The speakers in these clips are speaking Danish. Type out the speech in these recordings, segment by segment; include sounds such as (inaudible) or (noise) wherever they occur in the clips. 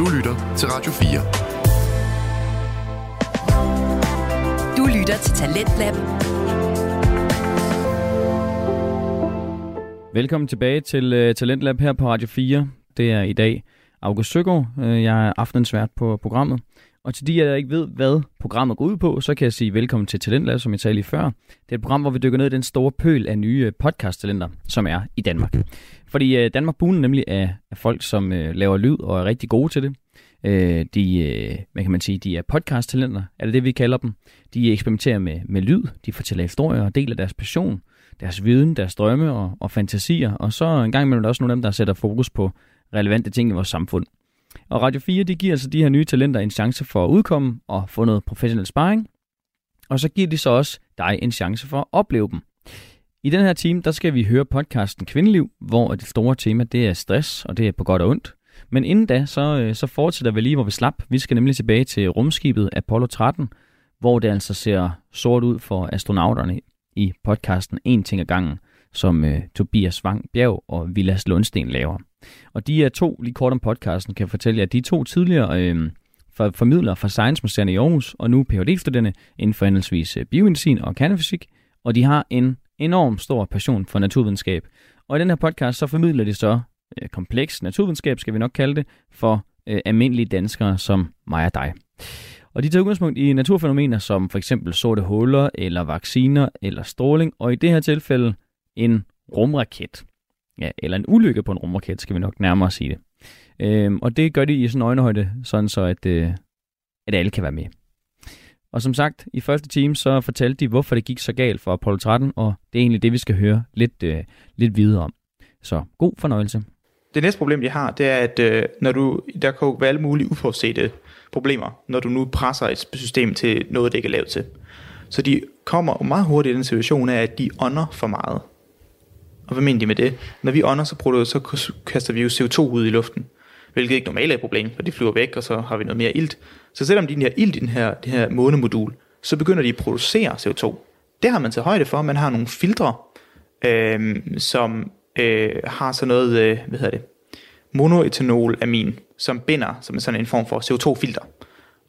Du lytter til Radio 4. Du lytter til Talentlab. Velkommen tilbage til uh, Talentlab her på Radio 4. Det er i dag August Søgaard. Uh, jeg er aftensvært på programmet. Og til de, der ikke ved, hvad programmet går ud på, så kan jeg sige velkommen til Talentlab, som jeg talte lige før. Det er et program, hvor vi dykker ned i den store pøl af nye øh, podcast-talenter, som er i Danmark. Fordi uh, Danmark buner nemlig af, af folk, som uh, laver lyd og er rigtig gode til det. Uh, de, uh, hvad kan man sige, de er podcast-talenter, er det det, vi kalder dem. De eksperimenterer med, med lyd, de fortæller historier og deler deres passion, deres viden, deres drømme og, og fantasier. Og så en gang imellem er der også nogle af dem, der sætter fokus på relevante ting i vores samfund. Og Radio 4, de giver altså de her nye talenter en chance for at udkomme og få noget professionel sparring. Og så giver de så også dig en chance for at opleve dem. I den her time, der skal vi høre podcasten Kvindeliv, hvor det store tema det er stress, og det er på godt og ondt. Men inden da, så, øh, så fortsætter vi lige, hvor vi slap. Vi skal nemlig tilbage til rumskibet Apollo 13, hvor det altså ser sort ud for astronauterne i podcasten En ting ad gangen, som uh, Tobias Vang Bjerg og Vilas Lundsten laver. Og de er to, lige kort om podcasten, kan jeg fortælle jer, at de er to tidligere øh, for, formidlere fra Science Museum i Aarhus, og nu Ph.D.-studerende inden for henholdsvis øh, biomedicin og kernefysik, og de har en enorm stor passion for naturvidenskab. Og i den her podcast, så formidler de så øh, kompleks naturvidenskab, skal vi nok kalde det, for øh, almindelige danskere som mig og dig. Og de tager udgangspunkt i naturfænomener som for eksempel sorte huller, eller vacciner, eller stråling, og i det her tilfælde en rumraket. Ja, eller en ulykke på en rumraket, skal vi nok nærmere sige det. Øhm, og det gør de i sådan en øjenhøjde, sådan så at, øh, at alle kan være med. Og som sagt, i første time så fortalte de, hvorfor det gik så galt for Apollo 13, og det er egentlig det, vi skal høre lidt, øh, lidt videre om. Så god fornøjelse. Det næste problem, de har, det er, at øh, når du, der kan være alle mulige uforudsete problemer, når du nu presser et system til noget, det ikke er lavet til. Så de kommer meget hurtigt i den situation af, at de ånder for meget. Og hvad mener de med det? Når vi ånder, så, producerer, så kaster vi jo CO2 ud i luften, hvilket ikke normalt er et problem, for det flyver væk, og så har vi noget mere ilt. Så selvom de har ilt i den her, det her månemodul, så begynder de at producere CO2. Det har man til højde for. Man har nogle filtre, øh, som øh, har sådan noget, øh, hvad hedder det, monoethanolamin, som binder, som er sådan en form for CO2-filter,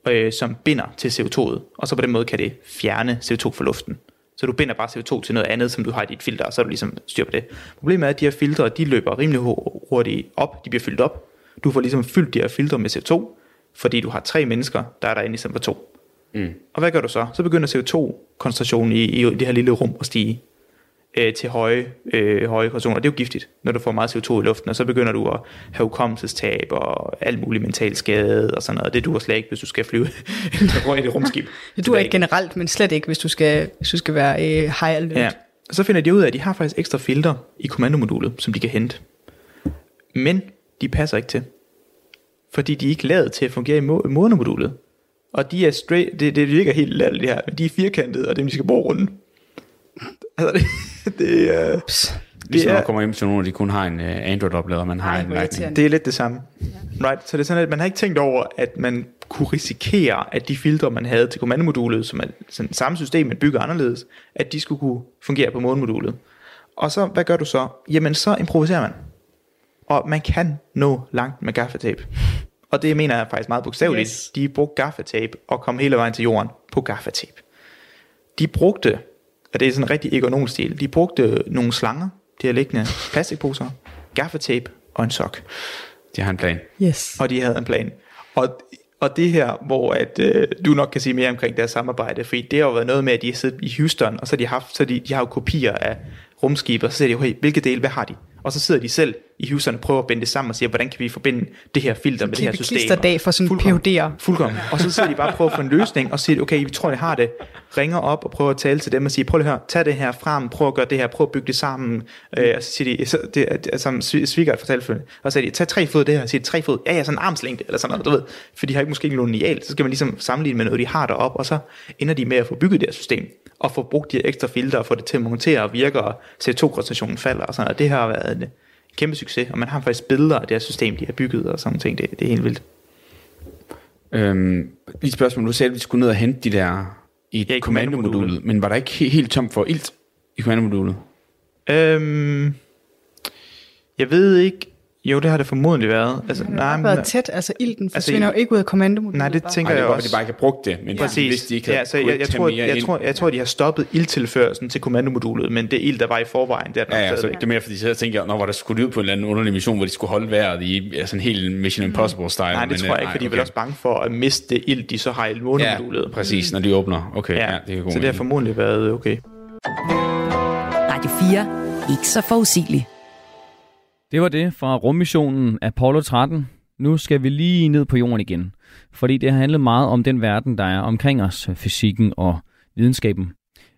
øh, som binder til CO2'et, og så på den måde kan det fjerne CO2 fra luften. Så du binder bare CO2 til noget andet, som du har i dit filter, og så er du ligesom styr på det. Problemet er, at de her filtre, de løber rimelig hurtigt op, de bliver fyldt op. Du får ligesom fyldt de her filtre med CO2, fordi du har tre mennesker, der er derinde i stedet for to. Mm. Og hvad gør du så? Så begynder CO2-koncentrationen i, i det her lille rum at stige øh, til høje, øh, høje koncentrationer. Det er jo giftigt, når du får meget CO2 i luften, og så begynder du at have ukommelsestab og alt muligt mental skade og sådan noget. Det du slet ikke, hvis du skal flyve (laughs) i det rumskib. det du er ikke generelt, men slet ikke, hvis du skal, hvis du skal være øh, high alert. Ja. Så finder de ud af, at de har faktisk ekstra filter i kommandomodulet, som de kan hente. Men de passer ikke til. Fordi de er ikke lavet til at fungere i månemodulet. Og de er straight, det, det virker helt latterligt her, men de er firkantede, og dem de skal bruge rundt. Altså, det, (laughs) det er... Psst. Ligesom når man kommer hjem til nogen, de kun har en uh, Android-oplader, man har Ej, en Lightning. Det er lidt det samme. Ja. Right? Så det er sådan, at man har ikke tænkt over, at man kunne risikere, at de filtre, man havde til kommandomodulet, som er sådan samme system, men bygger anderledes, at de skulle kunne fungere på månemodulet. Og så, hvad gør du så? Jamen, så improviserer man. Og man kan nå langt med gaffatape. Og det mener jeg faktisk meget bogstaveligt. Yes. De brugte gaffatape og kom hele vejen til jorden på gaffatape. De brugte og det er sådan en rigtig ergonomstil. De brugte nogle slanger, de her liggende plastikposer, gaffatape og en sok. De har en plan. Yes. Og de havde en plan. Og, og det her, hvor at, øh, du nok kan sige mere omkring deres samarbejde, fordi det har jo været noget med, at de har siddet i Houston, og så har de haft, så de, de har jo kopier af rumskibe, og så siger de, hey, hvilke dele, hvad har de? Og så sidder de selv i Houston og prøver at binde det sammen og siger, hvordan kan vi forbinde det her filter med det her system? dag for sådan en PhD'er. Fuldkommen. Og så sidder de bare og prøver at få en løsning og siger, okay, vi tror, jeg har det. Ringer op og prøver at tale til dem og siger, prøv at høre, tag det her frem, prøv at gøre det her, prøv at bygge det sammen. Øh, og så siger de, så, det, som Svigert fortalte for og så siger de, tag tre fod det her, siger de, tre fod, ja, ja, sådan en armslængde, eller sådan noget, du ved. For de har ikke måske ikke noget lineal, så skal man ligesom sammenligne med noget, de har deroppe, og så ender de med at få bygget det her system, og få brugt de her ekstra filter, og få det til at montere og virke, og CO2-koncentrationen falder, og sådan noget. Det har været en, kæmpe succes, og man har faktisk billeder af det her system, de har bygget og sådan ting. Det, det er helt vildt. Øhm, lige et spørgsmål. Du sagde, at vi skulle ned og hente de der i, ja, i kommandomodulet, men var der ikke helt, helt tomt for ilt i kommandomodulet? Øhm, jeg ved ikke Jo, det har det formodentlig været. Altså, Det nej, har men, været tæt, altså ilden Altså, forsvinder jo ikke ud af kommandomodulet. nej, det tænker Nej, det jeg også. at de bare ikke har brugt det, men Præcis. hvis de ikke ja, så jeg, jeg, tror, jeg, ind. tror, jeg tror, de har stoppet ildtilførelsen til kommandomodulet, men det ild, der var i forvejen, det er der Ja, ja, så stadigvæk. det er mere, fordi så tænker jeg, når var der skulle ud på en eller anden underlig mission, hvor de skulle holde vejret i ja, sådan en helt Mission Impossible-style. Nej, det men, tror øh, jeg ikke, for de er vel også bange for at miste det ild, de så har i Ja, månemodulet. præcis, når de åbner. Okay, ja, Ja, det er god så det har formodentlig været okay. Radio 4. Ikke så forudsigelig. Det var det fra rummissionen Apollo 13. Nu skal vi lige ned på jorden igen, fordi det har handlet meget om den verden, der er omkring os, fysikken og videnskaben.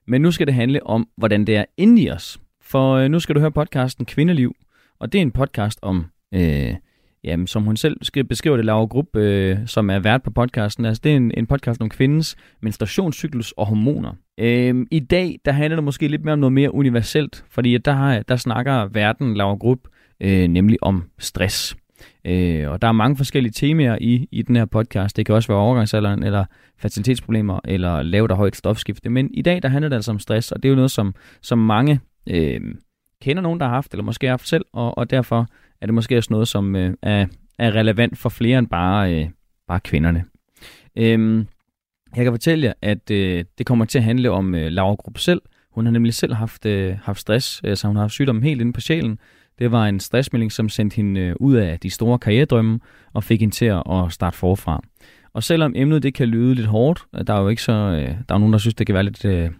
Men nu skal det handle om, hvordan det er inde i os. For øh, nu skal du høre podcasten Kvindeliv, og det er en podcast om, øh, jamen, som hun selv skal beskrive det, Laura Grupp, øh, som er vært på podcasten. Altså, det er en, en podcast om kvindens menstruationscyklus og hormoner. Øh, I dag, der handler det måske lidt mere om noget mere universelt, fordi at der, har, der snakker verden, Laura Grupp, øh, nemlig om stress. Øh, og der er mange forskellige temaer i, i den her podcast. Det kan også være overgangsalderen, eller fertilitetsproblemer, eller lavt og højt stofskifte. Men i dag, der handler det altså om stress, og det er jo noget, som, som mange øh, kender nogen, der har haft, eller måske har haft selv, og, og derfor er det måske også noget, som øh, er, er relevant for flere end bare, øh, bare kvinderne. Øh, jeg kan fortælle jer, at øh, det kommer til at handle om øh, Laura Gruppe selv. Hun har nemlig selv haft, øh, haft stress, øh, så hun har haft sygdommen helt inde på sjælen. Det var en stressmelding, som sendte hende øh, ud af de store karrieredrømme og fik hende til at starte forfra. Og selvom emnet det kan lyde lidt hårdt, øh, der er jo ikke så, øh, der er nogen, der synes, det kan være lidt,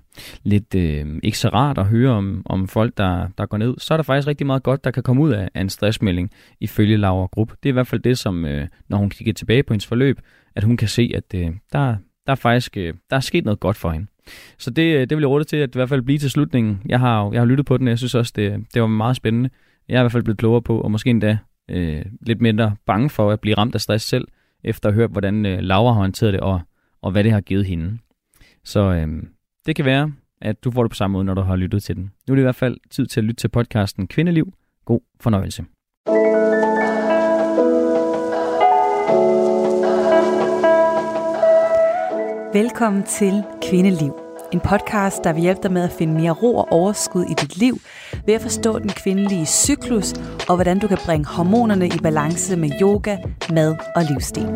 lidt øh, ikke så rart at høre om, om folk, der, der går ned, så er der faktisk rigtig meget godt, der kan komme ud af, af en stressmelding ifølge Laura Grupp. Det er i hvert fald det, som øh, når hun kigger tilbage på hendes forløb, at hun kan se, at øh, der, der er faktisk øh, der er sket noget godt for hende. Så det, det vil jeg råde til at i hvert fald blive til slutningen. Jeg har, jeg har lyttet på den, og jeg synes også, det, det var meget spændende. Jeg er i hvert fald blevet klogere på, og måske endda øh, lidt mindre bange for at blive ramt af stress selv, efter at have hørt, hvordan øh, Laura har håndteret det, og, og hvad det har givet hende. Så øh, det kan være, at du får det på samme måde, når du har lyttet til den. Nu er det i hvert fald tid til at lytte til podcasten Kvindeliv. God fornøjelse. Velkommen til Kvindeliv. En podcast, der vil hjælpe dig med at finde mere ro og overskud i dit liv, ved at forstå den kvindelige cyklus, og hvordan du kan bringe hormonerne i balance med yoga, mad og livsstil.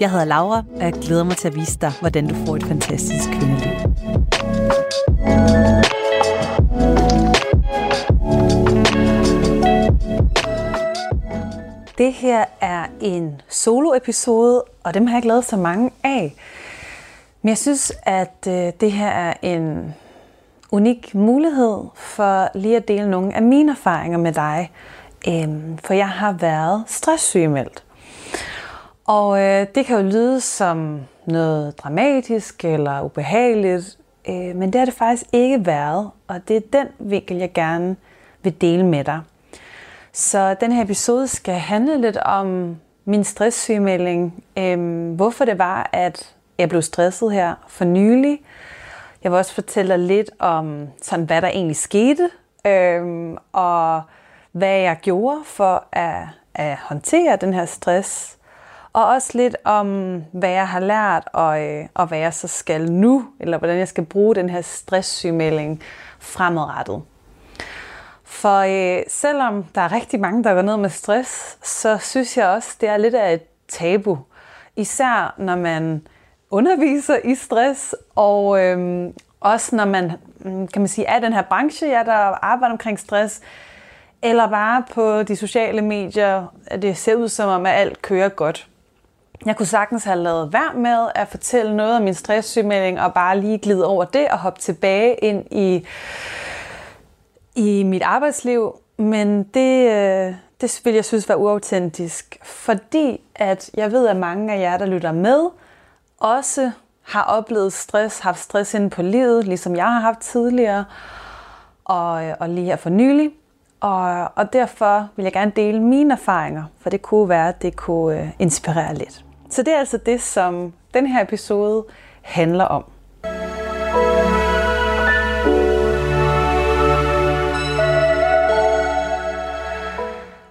Jeg hedder Laura, og jeg glæder mig til at vise dig, hvordan du får et fantastisk kvindeliv. Det her er en solo-episode, og dem har jeg ikke lavet så mange af. Men jeg synes, at øh, det her er en unik mulighed for lige at dele nogle af mine erfaringer med dig. Øhm, for jeg har været stresssygemeldt. Og øh, det kan jo lyde som noget dramatisk eller ubehageligt, øh, men det har det faktisk ikke været. Og det er den vinkel, jeg gerne vil dele med dig. Så den her episode skal handle lidt om min stresssygemelding. Øhm, hvorfor det var, at jeg blev stresset her for nylig. Jeg vil også fortælle dig lidt om, sådan, hvad der egentlig skete, øhm, og hvad jeg gjorde for at, at håndtere den her stress. Og også lidt om, hvad jeg har lært, og, øh, og hvad jeg så skal nu, eller hvordan jeg skal bruge den her stresssygemelding fremadrettet. For øh, selvom der er rigtig mange, der går ned med stress, så synes jeg også, det er lidt af et tabu. Især når man underviser i stress, og øhm, også når man, mm, kan man sige, er den her branche, ja, der arbejder omkring stress, eller bare på de sociale medier, at det ser ud som om, at alt kører godt. Jeg kunne sagtens have lavet værd med at fortælle noget om min stresssygemelding, og bare lige glide over det og hoppe tilbage ind i, i mit arbejdsliv, men det, øh, det vil jeg synes var uautentisk, fordi at jeg ved, at mange af jer, der lytter med, også har oplevet stress, haft stress inde på livet, ligesom jeg har haft tidligere, og, øh, og lige her for nylig. Og, og derfor vil jeg gerne dele mine erfaringer, for det kunne være, at det kunne øh, inspirere lidt. Så det er altså det, som den her episode handler om.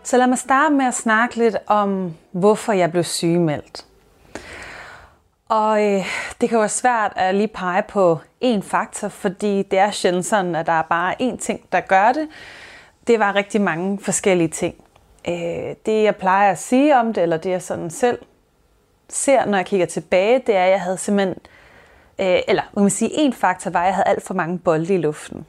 Så lad mig starte med at snakke lidt om, hvorfor jeg blev sygemeldt. Og øh, det kan jo være svært at lige pege på én faktor, fordi det er sjældent sådan, at der er bare én ting, der gør det. Det var rigtig mange forskellige ting. Øh, det jeg plejer at sige om det, eller det jeg sådan selv ser, når jeg kigger tilbage, det er, at jeg havde simpelthen, øh, eller man kan sige, en faktor var, at jeg havde alt for mange bolde i luften.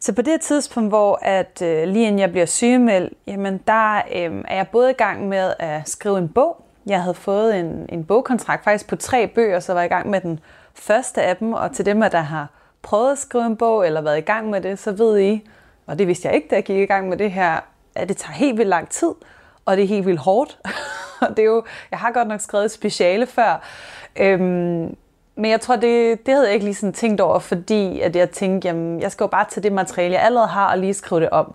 Så på det tidspunkt, hvor at øh, lige inden jeg bliver sygemeldt, jamen der øh, er jeg både i gang med at skrive en bog. Jeg havde fået en, en bogkontrakt faktisk på tre bøger, så var jeg i gang med den første af dem. Og til dem, der har prøvet at skrive en bog eller været i gang med det, så ved I, og det vidste jeg ikke, da jeg gik i gang med det her, at det tager helt vildt lang tid, og det er helt vildt hårdt. (laughs) og det er jo, jeg har godt nok skrevet speciale før, øhm, men jeg tror, det, det havde jeg ikke lige sådan tænkt over, fordi at jeg tænkte, jamen, jeg skal jo bare tage det materiale, jeg allerede har, og lige skrive det om.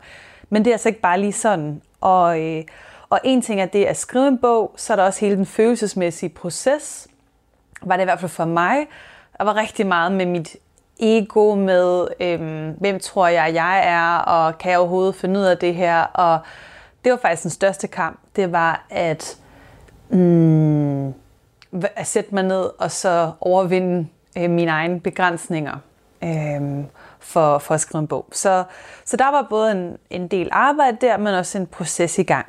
Men det er altså ikke bare lige sådan. Og, øh, og en ting er det at skrive en bog, så er der også hele den følelsesmæssige proces. Var det i hvert fald for mig. Der var rigtig meget med mit ego, med øhm, hvem tror jeg, jeg er, og kan jeg overhovedet finde ud af det her. Og det var faktisk den største kamp. Det var at... Mm, at sætte mig ned og så overvinde øh, mine egne begrænsninger Øhm, for, for at skrive en bog. Så, så der var både en, en del arbejde der, men også en proces i gang.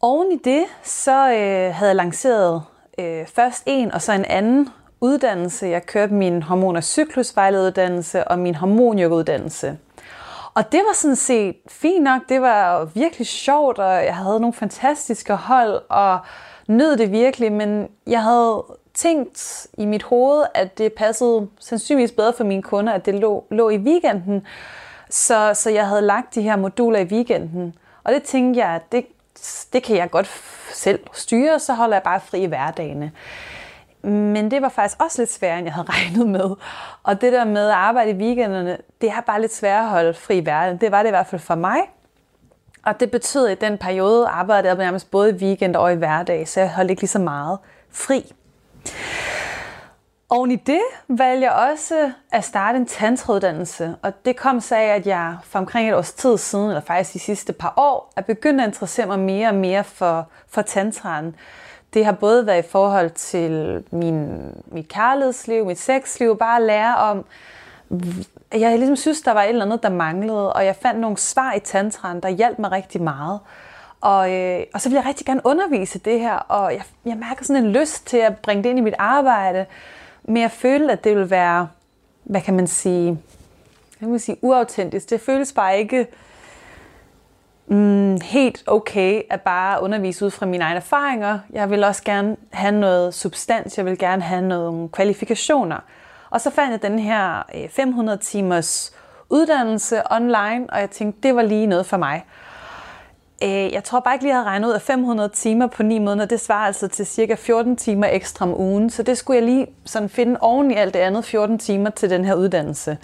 Oven i det, så øh, havde jeg lanceret øh, først en og så en anden uddannelse. Jeg kørte min hormon- og cyklusvejlederuddannelse og min hormonyoguddannelse. Og det var sådan set fint nok. Det var virkelig sjovt, og jeg havde nogle fantastiske hold, og nød det virkelig, men jeg havde tænkt i mit hoved, at det passede sandsynligvis bedre for mine kunder, at det lå, lå i weekenden. Så, så jeg havde lagt de her moduler i weekenden. Og det tænkte jeg, at det, det kan jeg godt selv styre, så holder jeg bare fri i hverdagene. Men det var faktisk også lidt sværere, end jeg havde (laughs) regnet med. Og det der med at arbejde i weekenderne, det er bare lidt sværere at holde fri i hverdagen. Det var det i hvert fald for mig. Og det betød, at i den periode arbejdede jeg nærmest både i weekend og i hverdag, så jeg holdt ikke lige så meget fri. Oven i det valgte jeg også at starte en tantrauddannelse, og det kom så af, at jeg for omkring et års tid siden, eller faktisk de sidste par år, er begyndt at interessere mig mere og mere for, for tantraen. Det har både været i forhold til min, mit kærlighedsliv, mit sexliv, bare at lære om, jeg ligesom synes, der var et eller andet, der manglede, og jeg fandt nogle svar i tantraen, der hjalp mig rigtig meget. Og, øh, og så vil jeg rigtig gerne undervise det her, og jeg, jeg mærker sådan en lyst til at bringe det ind i mit arbejde, men jeg følte, at det ville være, hvad kan man sige, hvad kan man sige, uautentisk. Det føles bare ikke mm, helt okay at bare undervise ud fra mine egne erfaringer. Jeg vil også gerne have noget substans, jeg vil gerne have nogle kvalifikationer. Og så fandt jeg den her øh, 500 timers uddannelse online, og jeg tænkte, det var lige noget for mig. Øh, jeg tror bare ikke lige, jeg havde regnet ud, at 500 timer på 9 måneder, det svarer altså til cirka 14 timer ekstra om ugen. Så det skulle jeg lige sådan finde oven i alt det andet 14 timer til den her uddannelse.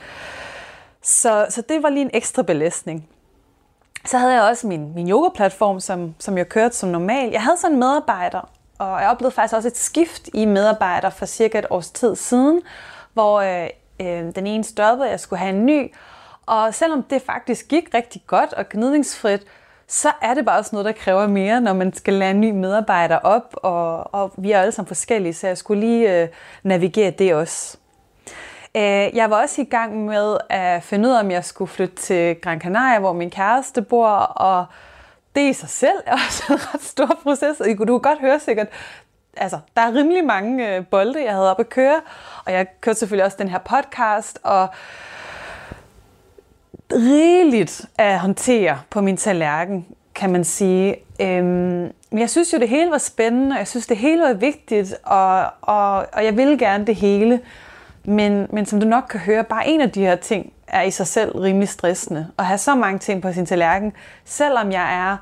Så, så det var lige en ekstra belastning. Så havde jeg også min, min yoga-platform, som, som jeg kørte som normal. Jeg havde sådan en medarbejder, og jeg oplevede faktisk også et skift i medarbejder for cirka et års tid siden, hvor øh, øh, den ene stoppede, jeg skulle have en ny. Og selvom det faktisk gik rigtig godt og gnidningsfrit, så er det bare også noget, der kræver mere, når man skal lære en ny medarbejder op, og, og vi er alle sammen forskellige, så jeg skulle lige øh, navigere det også. Øh, jeg var også i gang med at finde ud af, om jeg skulle flytte til Gran Canaria, hvor min kæreste bor, og det i sig selv er (laughs) også en ret stor proces, og du kan godt høre sikkert, altså, der er rimelig mange øh, bolde, jeg havde op at køre, og jeg kørte selvfølgelig også den her podcast, og rigeligt at håndtere på min tallerken, kan man sige. Øhm, men jeg synes jo, det hele var spændende, og jeg synes, det hele var vigtigt, og, og, og jeg ville gerne det hele. Men, men som du nok kan høre, bare en af de her ting er i sig selv rimelig stressende. At have så mange ting på sin tallerken, selvom jeg er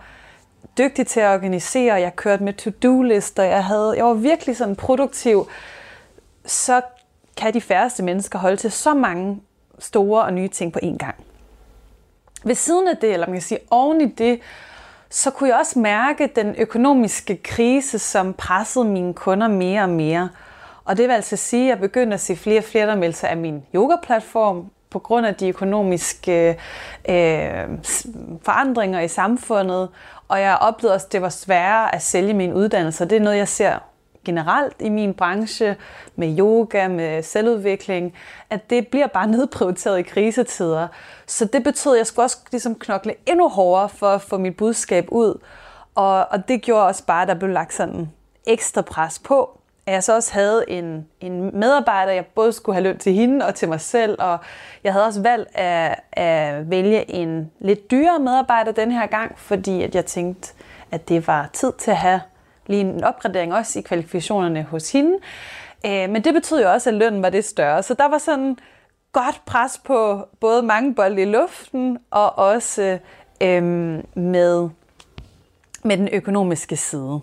dygtig til at organisere, jeg kørte med to-do-lister, jeg, havde, jeg var virkelig sådan produktiv, så kan de færreste mennesker holde til så mange store og nye ting på én gang. Ved siden af det, eller man kan sige oven i det, så kunne jeg også mærke den økonomiske krise, som pressede mine kunder mere og mere. Og det vil altså sige, at jeg begyndte at se flere og flere, der meldte sig af min yoga-platform, på grund af de økonomiske øh, forandringer i samfundet. Og jeg oplevede også, at det var sværere at sælge min uddannelse. Det er noget, jeg ser generelt i min branche, med yoga, med selvudvikling, at det bliver bare (laughs) nedprioriteret i krisetider. Så det betød, at jeg skulle også ligesom knokle endnu hårdere for at få mit budskab ud. Og, og det gjorde også bare, at der blev lagt sådan ekstra pres på. At jeg så også havde en, en medarbejder, jeg både skulle have løn til hende og til mig selv, og jeg havde også valgt at, at vælge en lidt dyrere medarbejder den her gang, fordi at jeg tænkte, at det var tid til at have lige en opgradering også i kvalifikationerne hos hende. Øh, men det betød jo også, at lønnen var det større. Så der var sådan godt pres på både mange bolde i luften og også øh, øhm, med, med den økonomiske side.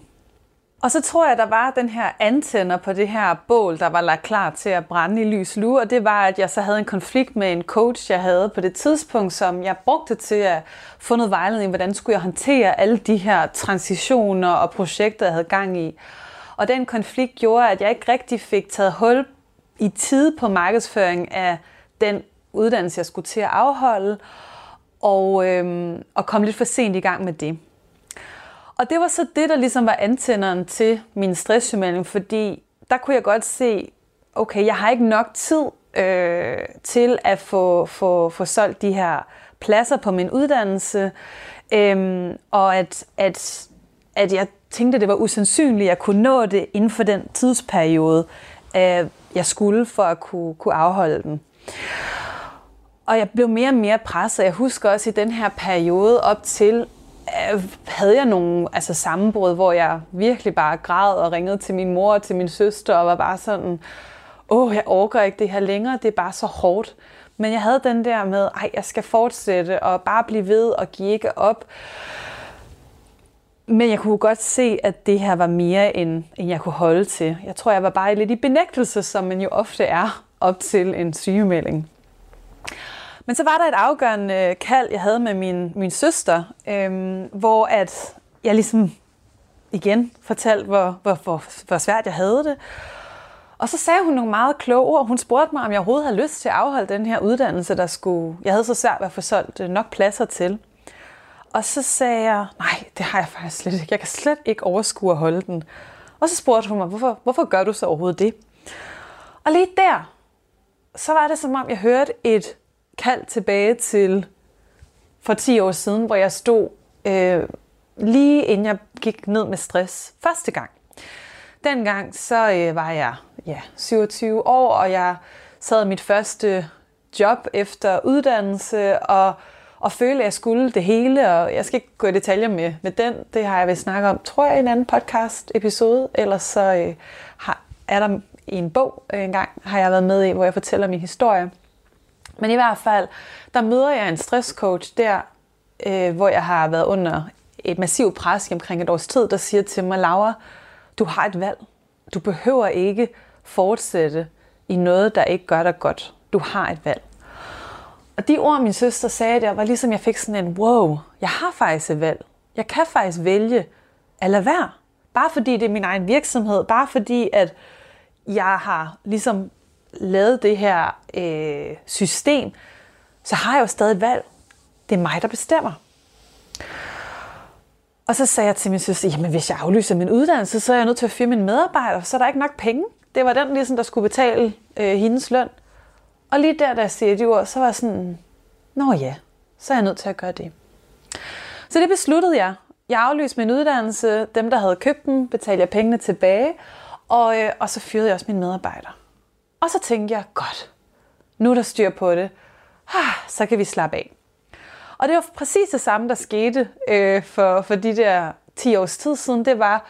Og så tror jeg, der var den her antænder på det her bål, der var lagt klar til at brænde i lys lue, og det var, at jeg så havde en konflikt med en coach, jeg havde på det tidspunkt, som jeg brugte til at få noget vejledning, hvordan skulle jeg håndtere alle de her transitioner og projekter, jeg havde gang i. Og den konflikt gjorde, at jeg ikke rigtig fik taget hul i tid på markedsføring af den uddannelse, jeg skulle til at afholde, og, øhm, og kom lidt for sent i gang med det. Og det var så det, der ligesom var antænderen til min stresssygemelding, fordi der kunne jeg godt se, okay, jeg har ikke nok tid øh, til at få, få, få solgt de her pladser på min uddannelse, øh, og at, at, at jeg tænkte, det var usandsynligt, at jeg kunne nå det inden for den tidsperiode, øh, jeg skulle for at kunne, kunne afholde den. Og jeg blev mere og mere presset. Jeg husker også i den her periode op til, Øh, havde jeg nogle altså, sammenbrud, hvor jeg virkelig bare græd og ringede til min mor og til min søster og var bare sådan, åh, jeg overgår ikke det her længere, det er bare så hårdt. Men jeg havde den der med, ej, jeg skal fortsætte og bare blive ved og give ikke op. Men jeg kunne godt se, at det her var mere, end, end jeg kunne holde til. Jeg tror, jeg var bare lidt i benægtelse, som man jo ofte er op til en sygemelding. Men så var der et afgørende øh, kald, jeg havde med min, min søster, øhm, hvor at jeg ligesom igen fortalte, hvor, hvor, hvor, hvor svært jeg havde det. Og så sagde hun nogle meget kloge ord. Hun spurgte mig, om jeg overhovedet havde lyst til at afholde den her uddannelse, der skulle... Jeg havde så svært ved at få solgt øh, nok pladser til. Og så sagde jeg, nej, det har jeg faktisk slet ikke. Jeg kan slet ikke overskue at holde den. Og så spurgte hun mig, hvorfor, hvorfor gør du så overhovedet det? Og lige der, så var det som om, jeg hørte et kald tilbage til for 10 år siden, hvor jeg stod øh, lige inden jeg gik ned med stress første gang. Dengang så øh, var jeg ja, 27 år, og jeg sad mit første job efter uddannelse, og, og følte, at jeg skulle det hele, og jeg skal ikke gå i detaljer med, med den. Det har jeg ved snakket om, tror jeg, i en anden podcast episode. Ellers så øh, har, er der i en bog øh, engang, har jeg været med i, hvor jeg fortæller min historie. Men i hvert fald, der møder jeg en stresscoach der, øh, hvor jeg har været under et massivt pres omkring et års tid, der siger til mig, Laura, du har et valg. Du behøver ikke fortsætte i noget, der ikke gør dig godt. Du har et valg. Og de ord, min søster sagde der, var ligesom, jeg fik sådan en, wow, jeg har faktisk et valg. Jeg kan faktisk vælge at lade være. Bare fordi det er min egen virksomhed. Bare fordi, at jeg har ligesom lavet det her øh, system, så har jeg jo stadig et valg. Det er mig, der bestemmer. Og så sagde jeg til min søster, jamen hvis jeg aflyser min uddannelse, så er jeg nødt til at fyre min medarbejder, så er der ikke nok penge. Det var den, ligesom, der skulle betale øh, hendes løn. Og lige der, da jeg siger de ord, så var jeg sådan, nå ja, så er jeg nødt til at gøre det. Så det besluttede jeg. Jeg aflyste min uddannelse. Dem, der havde købt den, betalte jeg pengene tilbage. Og, øh, og så fyrede jeg også min medarbejder. Og så tænkte jeg, godt, nu er der styr på det. Ah, så kan vi slappe af. Og det var præcis det samme, der skete øh, for, for de der 10 års tid siden. Det var,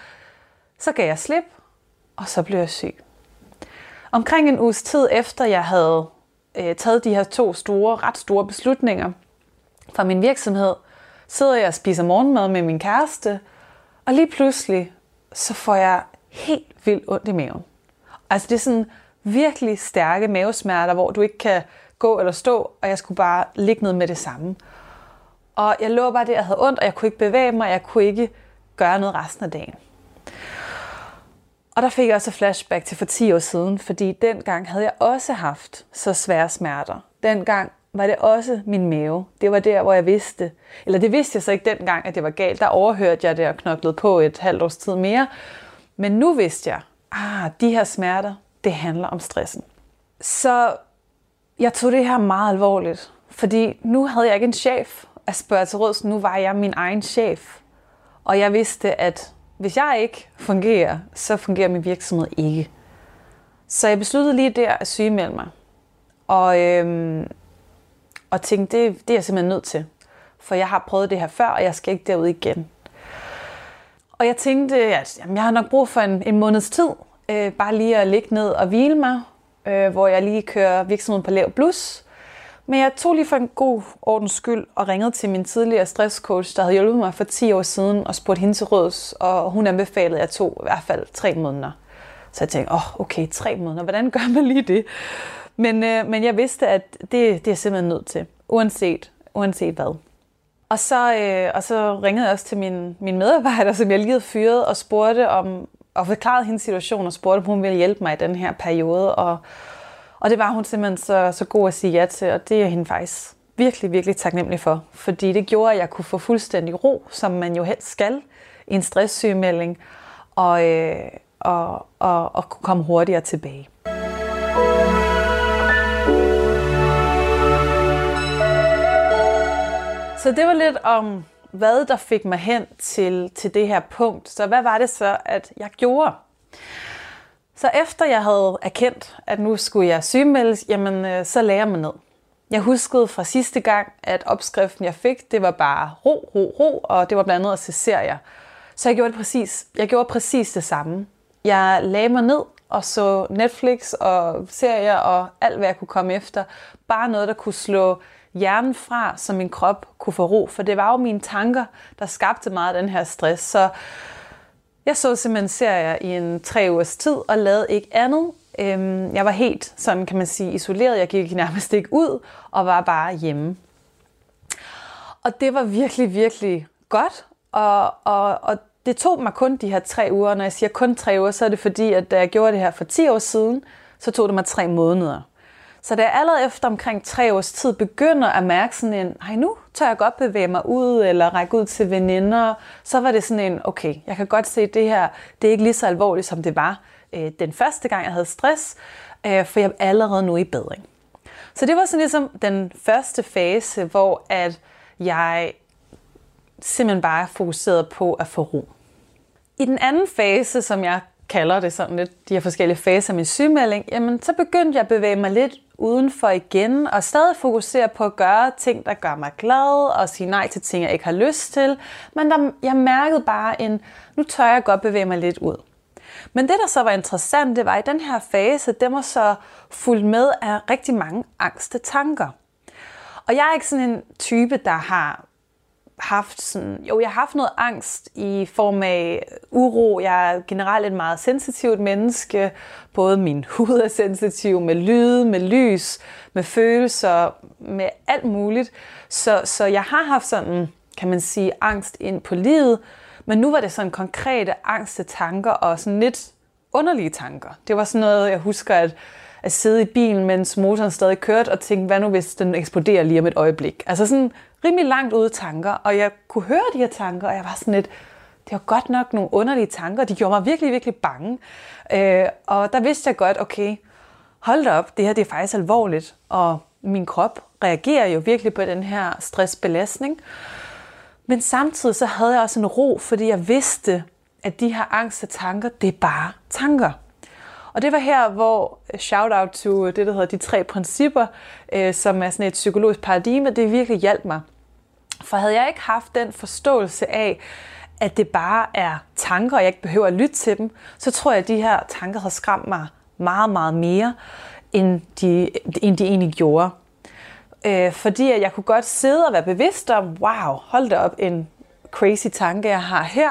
så gav jeg slip, og så blev jeg syg. Omkring en uges tid efter, jeg havde øh, taget de her to store, ret store beslutninger fra min virksomhed, sidder jeg og spiser morgenmad med min kæreste, og lige pludselig, så får jeg helt vildt ondt i maven. Altså det er sådan virkelig stærke mavesmerter, hvor du ikke kan gå eller stå, og jeg skulle bare ligge ned med det samme. Og jeg lå bare der, jeg havde ondt, og jeg kunne ikke bevæge mig, og jeg kunne ikke gøre noget resten af dagen. Og der fik jeg også flashback til for 10 år siden, fordi dengang havde jeg også haft så svære smerter. Dengang var det også min mave. Det var der, hvor jeg vidste, eller det vidste jeg så ikke dengang, at det var galt. Der overhørte jeg det og knoklede på et halvt års tid mere. Men nu vidste jeg, ah, de her smerter, det handler om stressen. Så jeg tog det her meget alvorligt, fordi nu havde jeg ikke en chef at spørge til råds, nu var jeg min egen chef. Og jeg vidste, at hvis jeg ikke fungerer, så fungerer min virksomhed ikke. Så jeg besluttede lige der at sygemelde mig. Og, øhm, og tænkte, det, det er jeg simpelthen nødt til. For jeg har prøvet det her før, og jeg skal ikke derud igen. Og jeg tænkte, at jamen, jeg har nok brug for en, en måneds tid. Øh, bare lige at ligge ned og hvile mig, øh, hvor jeg lige kører virksomheden på lav blus. Men jeg tog lige for en god ordens skyld og ringede til min tidligere stresscoach, der havde hjulpet mig for 10 år siden, og spurgte hende til råds, og hun anbefalede, at jeg tog i hvert fald tre måneder. Så jeg tænkte, åh, oh, okay, tre måneder, hvordan gør man lige det? Men, øh, men jeg vidste, at det, det er jeg simpelthen nødt til, uanset, uanset hvad. Og så, øh, og så ringede jeg også til min, min medarbejder, som jeg lige havde fyret, og spurgte om, og forklarede hendes situation, og spurgte, om hun ville hjælpe mig i den her periode. Og, og det var hun simpelthen så, så god at sige ja til, og det er hende faktisk virkelig, virkelig taknemmelig for. Fordi det gjorde, at jeg kunne få fuldstændig ro, som man jo helst skal i en stresssygemelding, og, øh, og, og, og kunne komme hurtigere tilbage. Så det var lidt om, hvad der fik mig hen til, til det her punkt. Så hvad var det så, at jeg gjorde? Så efter jeg havde erkendt, at nu skulle jeg sygemeldes, jamen øh, så lagde jeg mig ned. Jeg huskede fra sidste gang, at opskriften jeg fik, det var bare ro, ro, ro, og det var blandt andet at se serier. Så jeg gjorde, det præcis, jeg gjorde præcis det samme. Jeg lagde mig ned og så Netflix og serier og alt, hvad jeg kunne komme efter. Bare noget, der kunne slå hjernen fra, så min krop kunne få ro. For det var jo mine tanker, der skabte meget af den her stress. Så jeg så simpelthen serier i en tre ugers tid og lavede ikke andet. Øhm, jeg var helt, sådan kan man sige, isoleret. Jeg gik nærmest ikke ud og var bare hjemme. Og det var virkelig, virkelig godt. Og, og, og det tog mig kun de her tre uger. Når jeg siger kun tre uger, så er det fordi, at da jeg gjorde det her for 10 år siden, så tog det mig tre måneder. Så da jeg allerede efter omkring tre års tid begynder at mærke sådan en, hej nu tør jeg godt bevæge mig ud, eller række ud til veninder, så var det sådan en, okay, jeg kan godt se, at det her, det er ikke lige så alvorligt, som det var øh, den første gang, jeg havde stress, øh, for jeg er allerede nu i bedring. Så det var sådan ligesom den første fase, hvor at jeg simpelthen bare fokuserede på at få ro. I den anden fase, som jeg kalder det sådan lidt, de her forskellige faser af min sygemelding, jamen så begyndte jeg at bevæge mig lidt udenfor igen, og stadig fokusere på at gøre ting, der gør mig glad, og sige nej til ting, jeg ikke har lyst til. Men der, jeg mærkede bare en, nu tør jeg godt bevæge mig lidt ud. Men det, der så var interessant, det var i den her fase, det var så fuldt med af rigtig mange angste tanker. Og jeg er ikke sådan en type, der har haft sådan, jo, jeg har haft noget angst i form af uro. Jeg er generelt et meget sensitivt menneske. Både min hud er sensitiv med lyd, med lys, med følelser, med alt muligt. Så, så jeg har haft sådan, kan man sige, angst ind på livet. Men nu var det sådan konkrete angste tanker og sådan lidt underlige tanker. Det var sådan noget, jeg husker, at at sidde i bilen, mens motoren stadig kørte, og tænke, hvad nu hvis den eksploderer lige om et øjeblik? Altså sådan rimelig langt ude tanker, og jeg kunne høre de her tanker, og jeg var sådan lidt, det var godt nok nogle underlige tanker, de gjorde mig virkelig, virkelig bange. Øh, og der vidste jeg godt, okay, hold da op, det her det er faktisk alvorligt, og min krop reagerer jo virkelig på den her stressbelastning. Men samtidig så havde jeg også en ro, fordi jeg vidste, at de her angst og tanker, det er bare tanker. Og det var her, hvor øh, shout out to øh, det, der hedder de tre principper, øh, som er sådan et psykologisk paradigme, det virkelig hjalp mig. For havde jeg ikke haft den forståelse af, at det bare er tanker, og jeg ikke behøver at lytte til dem, så tror jeg, at de her tanker havde skræmt mig meget, meget mere, end de, end de egentlig gjorde. Øh, fordi jeg kunne godt sidde og være bevidst om, wow, hold da op, en crazy tanke, jeg har her.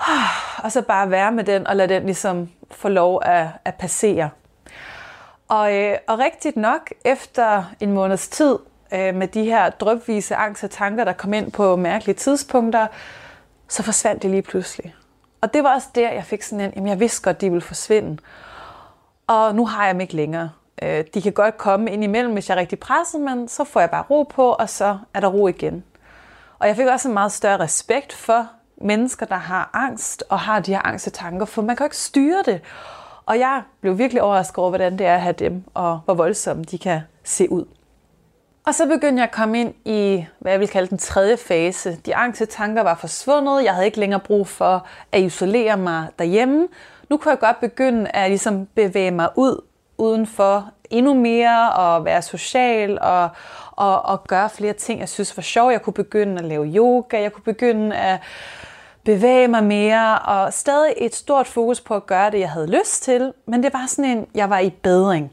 (sighs) Og så bare være med den, og lade den ligesom få lov at, at passere. Og, øh, og rigtigt nok, efter en måneds tid øh, med de her drøbvise angst og tanker, der kom ind på mærkelige tidspunkter, så forsvandt det lige pludselig. Og det var også der, jeg fik sådan en, jamen jeg vidste godt, de ville forsvinde. Og nu har jeg dem ikke længere. Øh, de kan godt komme ind imellem, hvis jeg er rigtig presset, men så får jeg bare ro på, og så er der ro igen. Og jeg fik også en meget større respekt for mennesker, der har angst og har de her angste tanker, for man kan jo ikke styre det. Og jeg blev virkelig overrasket over, hvordan det er at have dem, og hvor voldsomme de kan se ud. Og så begyndte jeg at komme ind i, hvad jeg vil kalde den tredje fase. De angste tanker var forsvundet. Jeg havde ikke længere brug for at isolere mig derhjemme. Nu kunne jeg godt begynde at ligesom bevæge mig ud udenfor endnu mere og være social og, og, og gøre flere ting, jeg synes var sjovt. Jeg kunne begynde at lave yoga, jeg kunne begynde at bevæge mig mere, og stadig et stort fokus på at gøre det, jeg havde lyst til, men det var sådan en, jeg var i bedring.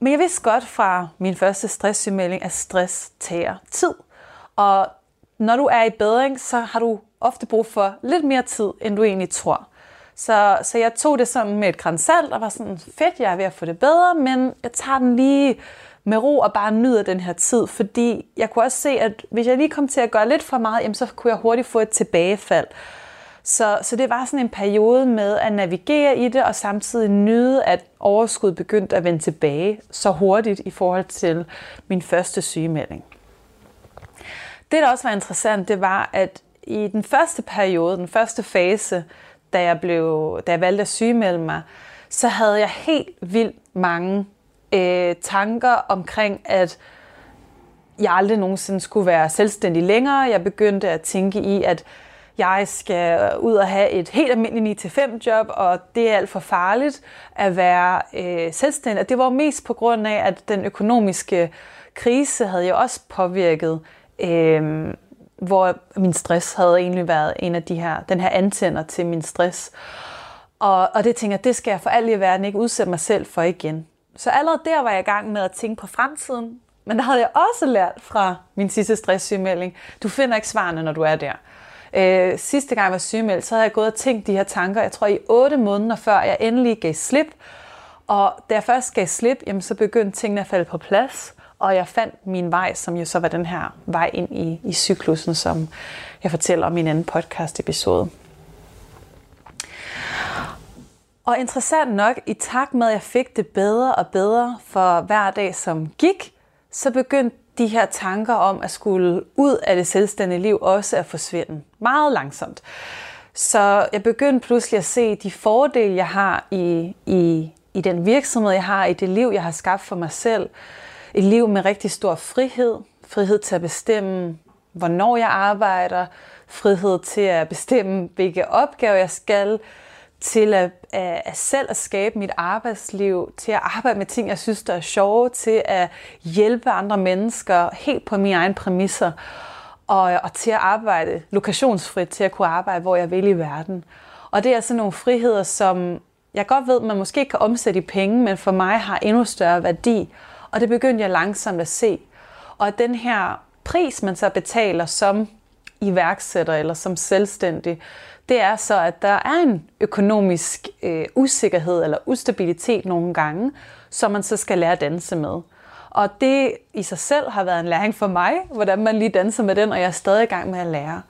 Men jeg vidste godt fra min første stresssygemelding, at stress tager tid. Og når du er i bedring, så har du ofte brug for lidt mere tid, end du egentlig tror. Så, så jeg tog det sådan med et grænsalt og var sådan, fedt, jeg er ved at få det bedre, men jeg tager den lige med ro og bare nyder den her tid, fordi jeg kunne også se, at hvis jeg lige kom til at gøre lidt for meget, jamen, så kunne jeg hurtigt få et tilbagefald. Så, så det var sådan en periode med at navigere i det, og samtidig nyde, at overskud begyndte at vende tilbage så hurtigt i forhold til min første sygemelding. Det, der også var interessant, det var, at i den første periode, den første fase, da jeg, blev, da jeg valgte at sygemelde mig, så havde jeg helt vildt mange øh, tanker omkring, at jeg aldrig nogensinde skulle være selvstændig længere. Jeg begyndte at tænke i, at jeg skal ud og have et helt almindeligt 9-5 job, og det er alt for farligt at være øh, selvstændig. Og det var mest på grund af, at den økonomiske krise havde jo også påvirket, øh, hvor min stress havde egentlig været en af de her, den her antænder til min stress. Og, og det tænker jeg, det skal jeg for alt i verden ikke udsætte mig selv for igen. Så allerede der var jeg i gang med at tænke på fremtiden, men der havde jeg også lært fra min sidste stresssygemelding. Du finder ikke svarene, når du er der. Øh, sidste gang jeg var sygemeldt, så havde jeg gået og tænkt de her tanker, jeg tror i 8 måneder før jeg endelig gav slip. Og da jeg først gav slip, jamen, så begyndte tingene at falde på plads, og jeg fandt min vej, som jo så var den her vej ind i, i cyklusen, som jeg fortæller om i en anden podcast-episode episode. Og interessant nok, i takt med, at jeg fik det bedre og bedre for hver dag, som gik, så begyndte de her tanker om at skulle ud af det selvstændige liv også at forsvinde meget langsomt. Så jeg begyndte pludselig at se de fordele, jeg har i, i, i den virksomhed, jeg har, i det liv, jeg har skabt for mig selv. Et liv med rigtig stor frihed. Frihed til at bestemme, hvornår jeg arbejder. Frihed til at bestemme, hvilke opgaver jeg skal til at, at selv at skabe mit arbejdsliv, til at arbejde med ting, jeg synes, der er sjove, til at hjælpe andre mennesker helt på mine egne præmisser, og, og til at arbejde lokationsfrit, til at kunne arbejde, hvor jeg vil i verden. Og det er sådan nogle friheder, som jeg godt ved, man måske ikke kan omsætte i penge, men for mig har endnu større værdi. Og det begyndte jeg langsomt at se. Og den her pris, man så betaler som iværksætter eller som selvstændig, det er så, at der er en økonomisk øh, usikkerhed eller ustabilitet nogle gange, som man så skal lære at danse med. Og det i sig selv har været en læring for mig, hvordan man lige danser med den, og jeg er stadig i gang med at lære.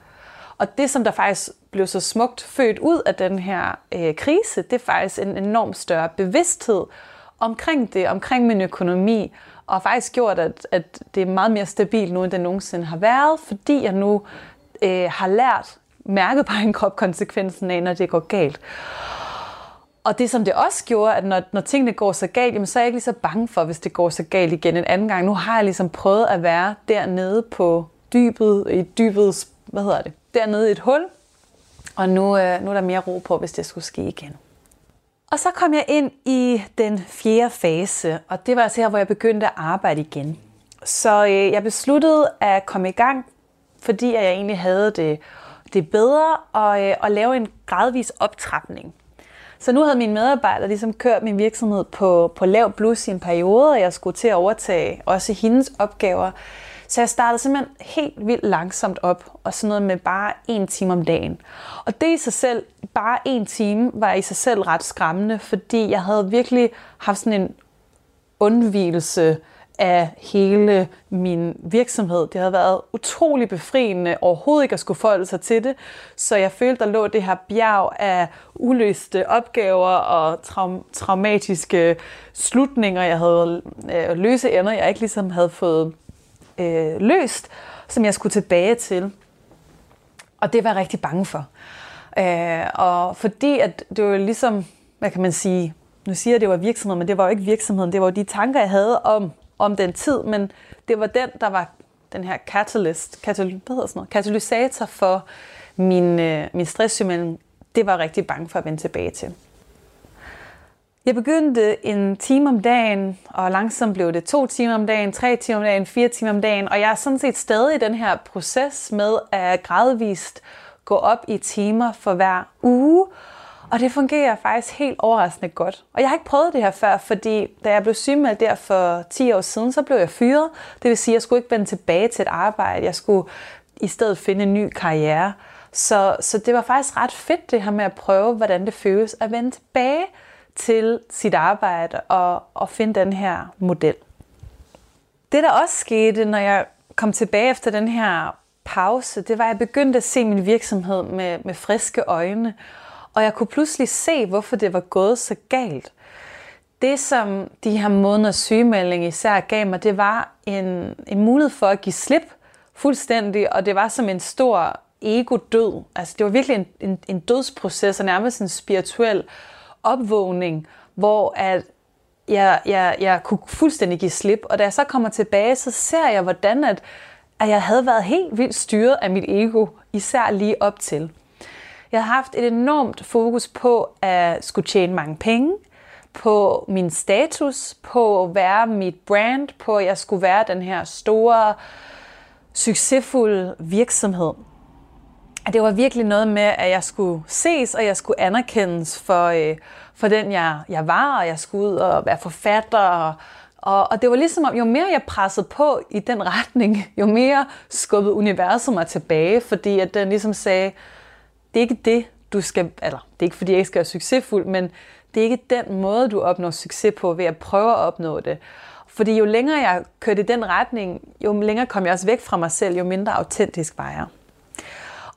Og det, som der faktisk blev så smukt født ud af den her øh, krise, det er faktisk en enorm større bevidsthed omkring det, omkring min økonomi, og faktisk gjort, at, at det er meget mere stabilt nu, end det nogensinde har været, fordi jeg nu øh, har lært mærkede på en krop konsekvensen af, når det går galt. Og det, som det også gjorde, at når, når tingene går så galt, jamen, så er jeg ikke lige så bange for, hvis det går så galt igen en anden gang. Nu har jeg ligesom prøvet at være dernede på dybet, i dybet, hvad hedder det, dernede i et hul. Og nu, øh, nu er der mere ro på, hvis det skulle ske igen. Og så kom jeg ind i den fjerde fase, og det var altså her, hvor jeg begyndte at arbejde igen. Så øh, jeg besluttede at komme i gang, fordi jeg egentlig havde det det er bedre at, øh, at lave en gradvis optrapning. Så nu havde mine medarbejdere ligesom kørt min virksomhed på, på lav blus i en periode, og jeg skulle til at overtage også hendes opgaver. Så jeg startede simpelthen helt vildt langsomt op, og sådan noget med bare en time om dagen. Og det i sig selv, bare en time, var i sig selv ret skræmmende, fordi jeg havde virkelig haft sådan en undvigelse af hele min virksomhed. Det havde været utrolig befriende overhovedet ikke at skulle forholde sig til det, så jeg følte, der lå det her bjerg af uløste opgaver og traum- traumatiske slutninger, jeg havde øh, løse ender, jeg ikke ligesom havde fået øh, løst, som jeg skulle tilbage til. Og det var jeg rigtig bange for. Øh, og fordi at det var ligesom, hvad kan man sige, nu siger jeg, at det var virksomheden, men det var jo ikke virksomheden, det var jo de tanker, jeg havde om, om den tid, men det var den, der var den her catalyst, katal, hvad hedder sådan noget, katalysator for min, øh, min stresssygemelding. Det var jeg rigtig bange for at vende tilbage til. Jeg begyndte en time om dagen, og langsomt blev det to timer om dagen, tre timer om dagen, fire timer om dagen, og jeg er sådan set stadig i den her proces med at gradvist gå op i timer for hver uge, og det fungerer faktisk helt overraskende godt. Og jeg har ikke prøvet det her før, fordi da jeg blev sygemeldt der for 10 år siden, så blev jeg fyret. Det vil sige, at jeg skulle ikke vende tilbage til et arbejde. Jeg skulle i stedet finde en ny karriere. Så, så det var faktisk ret fedt det her med at prøve, hvordan det føles at vende tilbage til sit arbejde og, og finde den her model. Det der også skete, når jeg kom tilbage efter den her pause, det var, at jeg begyndte at se min virksomhed med, med friske øjne. Og jeg kunne pludselig se, hvorfor det var gået så galt. Det, som de her måneders sygemelding især gav mig, det var en, en mulighed for at give slip fuldstændig, og det var som en stor ego-død. Altså, det var virkelig en, en, en dødsproces, og nærmest en spirituel opvågning, hvor at jeg, jeg, jeg kunne fuldstændig give slip. Og da jeg så kommer tilbage, så ser jeg, hvordan at, at jeg havde været helt vildt styret af mit ego, især lige op til. Jeg havde haft et enormt fokus på at skulle tjene mange penge, på min status, på at være mit brand, på at jeg skulle være den her store, succesfulde virksomhed. At det var virkelig noget med, at jeg skulle ses, og jeg skulle anerkendes for, øh, for den, jeg, jeg var, og jeg skulle ud og være forfatter. Og, og, og det var ligesom om, jo mere jeg pressede på i den (laughs) retning, jo mere skubbede universet mig tilbage, fordi at den ligesom sagde, det er ikke det, du skal, eller det er ikke fordi, jeg ikke skal være succesfuld, men det er ikke den måde, du opnår succes på ved at prøve at opnå det. Fordi jo længere jeg kørte i den retning, jo længere kom jeg også væk fra mig selv, jo mindre autentisk var jeg.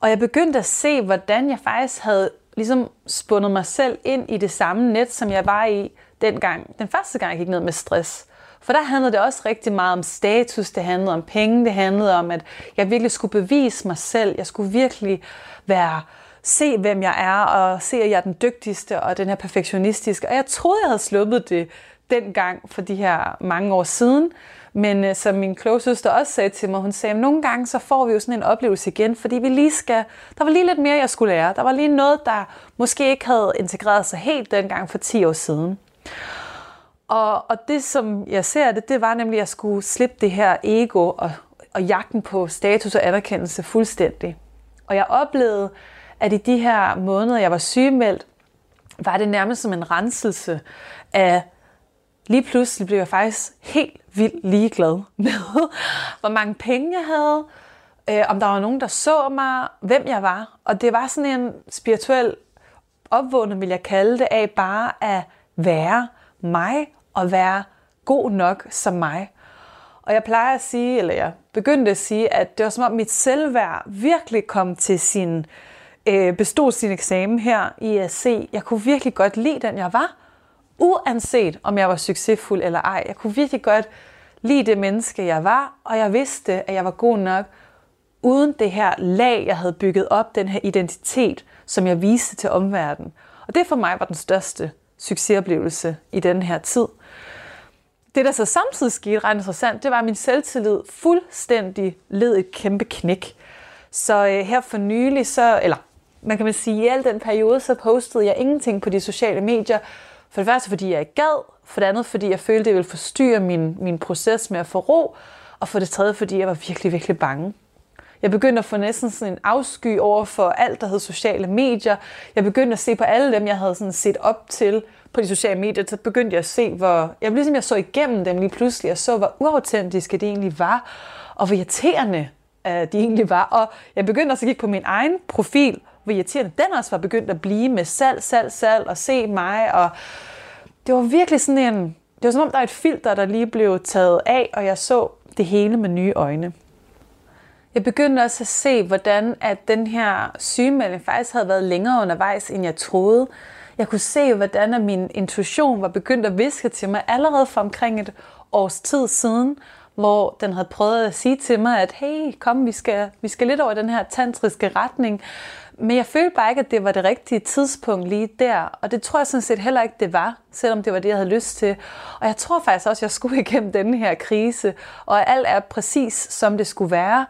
Og jeg begyndte at se, hvordan jeg faktisk havde ligesom spundet mig selv ind i det samme net, som jeg var i dengang, den første gang, jeg gik ned med stress. For der handlede det også rigtig meget om status, det handlede om penge, det handlede om, at jeg virkelig skulle bevise mig selv. Jeg skulle virkelig være se, hvem jeg er, og se, at jeg er den dygtigste og den her perfektionistiske. Og jeg troede, jeg havde sluppet det dengang for de her mange år siden. Men øh, som min kloge søster også sagde til mig, hun sagde, at nogle gange så får vi jo sådan en oplevelse igen, fordi vi lige skal, der var lige lidt mere, jeg skulle lære. Der var lige noget, der måske ikke havde integreret sig helt dengang for 10 år siden. Og, og det, som jeg ser det, det var nemlig, at jeg skulle slippe det her ego og, og jagten på status og anerkendelse fuldstændig. Og jeg oplevede, at i de her måneder, jeg var sygemeldt, var det nærmest som en renselse af, lige pludselig blev jeg faktisk helt vildt ligeglad (laughs) med, hvor mange penge jeg havde, øh, om der var nogen, der så mig, hvem jeg var. Og det var sådan en spirituel opvågning, vil jeg kalde det, af bare at være mig og være god nok som mig. Og jeg plejer at sige, eller jeg begyndte at sige, at det var som om mit selvværd virkelig kom til sin, øh, øh, bestod sin eksamen her i at se, jeg kunne virkelig godt lide den, jeg var, uanset om jeg var succesfuld eller ej. Jeg kunne virkelig godt lide det menneske, jeg var, og jeg vidste, at jeg var god nok, uden det her lag, jeg havde bygget op, den her identitet, som jeg viste til omverdenen. Og det for mig var den største succesoplevelse i den her tid. Det, der så samtidig skete ret interessant, det var, at min selvtillid fuldstændig led et kæmpe knæk. Så øh, her for nylig, så, eller man kan man sige, i al den periode, så postede jeg ingenting på de sociale medier. For det første, fordi jeg ikke gad. For det andet, fordi jeg følte, det ville forstyrre min, min proces med at få ro. Og for det tredje, fordi jeg var virkelig, virkelig bange. Jeg begyndte at få næsten sådan en afsky over for alt, der hed sociale medier. Jeg begyndte at se på alle dem, jeg havde sådan set op til på de sociale medier. Så begyndte jeg at se, hvor... Jeg ligesom jeg så igennem dem lige pludselig, og så, hvor uautentiske de egentlig var, og hvor irriterende uh, de egentlig var. Og jeg begyndte også at kigge på min egen profil, hvor irriterende den også var begyndt at blive med salg, salg, salg, og se mig. Og det var virkelig sådan en... Det var som om, der er et filter, der lige blev taget af, og jeg så det hele med nye øjne. Jeg begyndte også at se, hvordan at den her sygemelding faktisk havde været længere undervejs, end jeg troede. Jeg kunne se, hvordan at min intuition var begyndt at viske til mig allerede for omkring et års tid siden, hvor den havde prøvet at sige til mig, at hey, kom, vi skal, vi skal lidt over i den her tantriske retning. Men jeg følte bare ikke, at det var det rigtige tidspunkt lige der. Og det tror jeg sådan set heller ikke, det var, selvom det var det, jeg havde lyst til. Og jeg tror faktisk også, at jeg skulle (laughs) igennem denne her krise, og at alt er præcis, som det skulle være.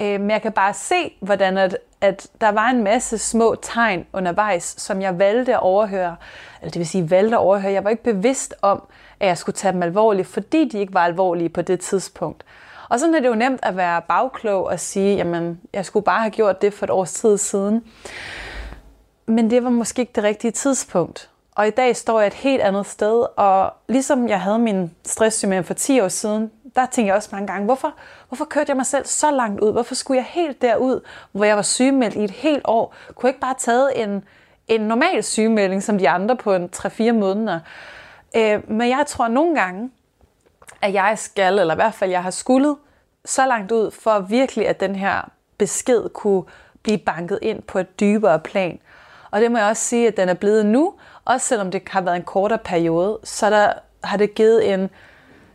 Øh, men jeg kan bare se, hvordan at, at der var en masse små tegn undervejs, som jeg valgte at overhøre. Eller det vil sige, valgte at overhøre. Jeg var ikke bevidst om, at jeg skulle tage dem alvorligt, fordi de ikke var alvorlige på det tidspunkt. Og sådan er det jo nemt at være bagklog og sige, jamen, jeg skulle bare have gjort det for et års tid siden. Men det var måske ikke det rigtige tidspunkt. Og i dag står jeg et helt andet sted, og ligesom jeg havde min stresssymptom for 10 år siden, der tænkte jeg også mange gange, hvorfor, hvorfor kørte jeg mig selv så langt ud? Hvorfor skulle jeg helt derud, hvor jeg var sygemeldt i et helt år? Kunne jeg ikke bare taget en, en normal sygemelding, som de andre på en 3-4 måneder? Øh, men jeg tror nogle gange, at jeg skal, eller i hvert fald jeg har skullet så langt ud, for virkelig at den her besked kunne blive banket ind på et dybere plan. Og det må jeg også sige, at den er blevet nu, også selvom det har været en kortere periode, så der har det givet en,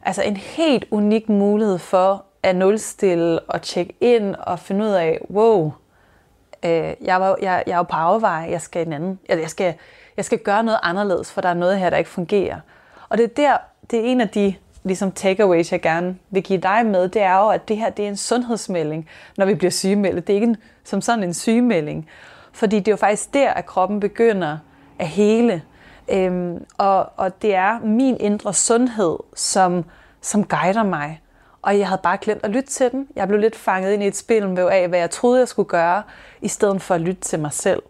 altså en helt unik mulighed for at nulstille og tjekke ind og finde ud af, wow, øh, jeg, var, jeg, jeg er jo på afvej, jeg skal en anden, jeg, jeg, skal, jeg skal gøre noget anderledes, for der er noget her, der ikke fungerer. Og det er der, det er en af de ligesom takeaways, jeg gerne vil give dig med, det er jo, at det her det er en sundhedsmelding, når vi bliver sygemeldt. Det er ikke en, som sådan en sygemelding. Fordi det er jo faktisk der, at kroppen begynder at hele. Øhm, og, og det er min indre sundhed, som, som guider mig. Og jeg havde bare glemt at lytte til den. Jeg blev lidt fanget ind i et spil af, hvad jeg troede, jeg skulle gøre, i stedet for at lytte til mig selv.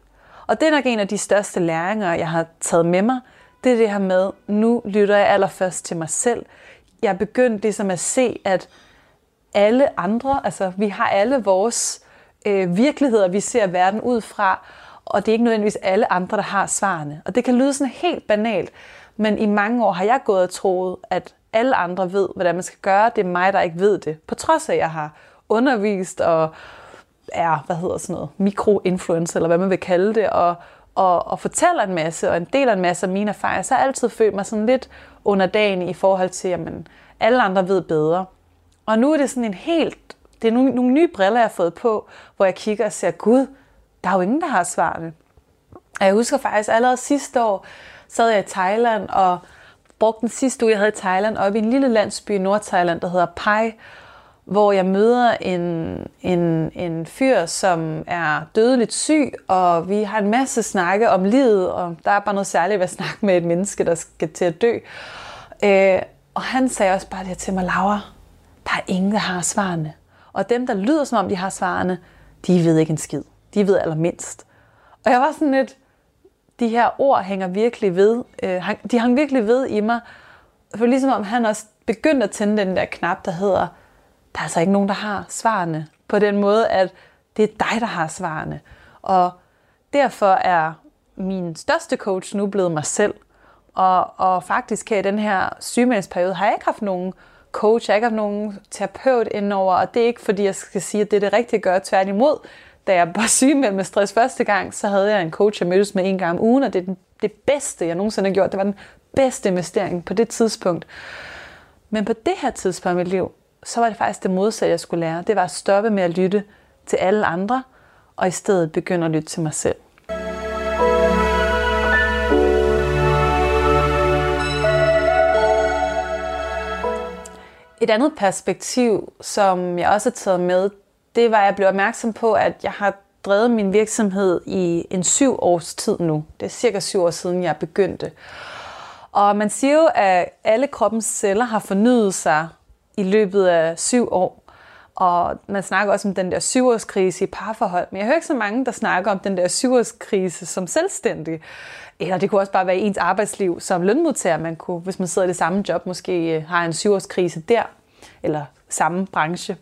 Og det er nok en af de største læringer, jeg har taget med mig. Det er det her med, nu lytter jeg allerførst til mig selv jeg begyndte ligesom at se, at alle andre, altså vi har alle vores øh, virkeligheder, vi ser verden ud fra, og det er ikke nødvendigvis alle andre, der har svarene. Og det kan lyde sådan helt banalt, men i mange år har jeg gået og troet, at alle andre ved, hvordan man skal gøre. Det er mig, der ikke ved det. På trods af, at jeg har undervist og er, hvad hedder sådan noget, mikroinfluencer, eller hvad man vil kalde det, og, og, og fortæller en masse, og en del af en masse af mine erfaringer, så har jeg altid følt mig sådan lidt under dagen i forhold til, at alle andre ved bedre. Og nu er det sådan en helt, det er nogle, nogle nye briller, jeg har fået på, hvor jeg kigger og ser, gud, der er jo ingen, der har svarene. Og jeg husker faktisk allerede sidste år, sad jeg i Thailand og brugte den sidste uge, jeg havde i Thailand, op i en lille landsby i Nordthailand, der hedder Pai, hvor jeg møder en, en, en fyr, som er dødeligt syg, og vi har en masse snakke om livet, og der er bare noget særligt ved at snakke med et menneske, der skal til at dø. Øh, og han sagde også bare det til mig, Laura, der er ingen, der har svarene. Og dem, der lyder som om de har svarene, de ved ikke en skid. De ved allermindst. Og jeg var sådan lidt, de her ord hænger virkelig ved, øh, de hang virkelig ved i mig, for ligesom om han også begyndte at tænde den der knap, der hedder, der er altså ikke nogen, der har svarene. På den måde, at det er dig, der har svarene. Og derfor er min største coach nu blevet mig selv. Og, og faktisk her i den her sygemeldingsperiode har jeg ikke haft nogen coach, jeg har ikke haft nogen terapeut indover, og det er ikke fordi, jeg skal sige, at det er det rigtige at gøre. Tværtimod, da jeg var sygemeldt med stress første gang, så havde jeg en coach, jeg mødtes med en gang om ugen, og det er den, det bedste, jeg nogensinde har gjort. Det var den bedste investering på det tidspunkt. Men på det her tidspunkt i mit liv, så var det faktisk det modsatte, jeg skulle lære. Det var at stoppe med at lytte til alle andre, og i stedet begynde at lytte til mig selv. Et andet perspektiv, som jeg også har taget med, det var, at jeg blev opmærksom på, at jeg har drevet min virksomhed i en syv års tid nu. Det er cirka syv år siden, jeg begyndte. Og man siger jo, at alle kroppens celler har fornyet sig i løbet af syv år. Og man snakker også om den der syvårskrise i parforhold. Men jeg hører ikke så mange, der snakker om den der syvårskrise som selvstændig. Eller det kunne også bare være ens arbejdsliv som lønmodtager. Man kunne, hvis man sidder i det samme job, måske øh, har en syvårskrise der. Eller samme branche.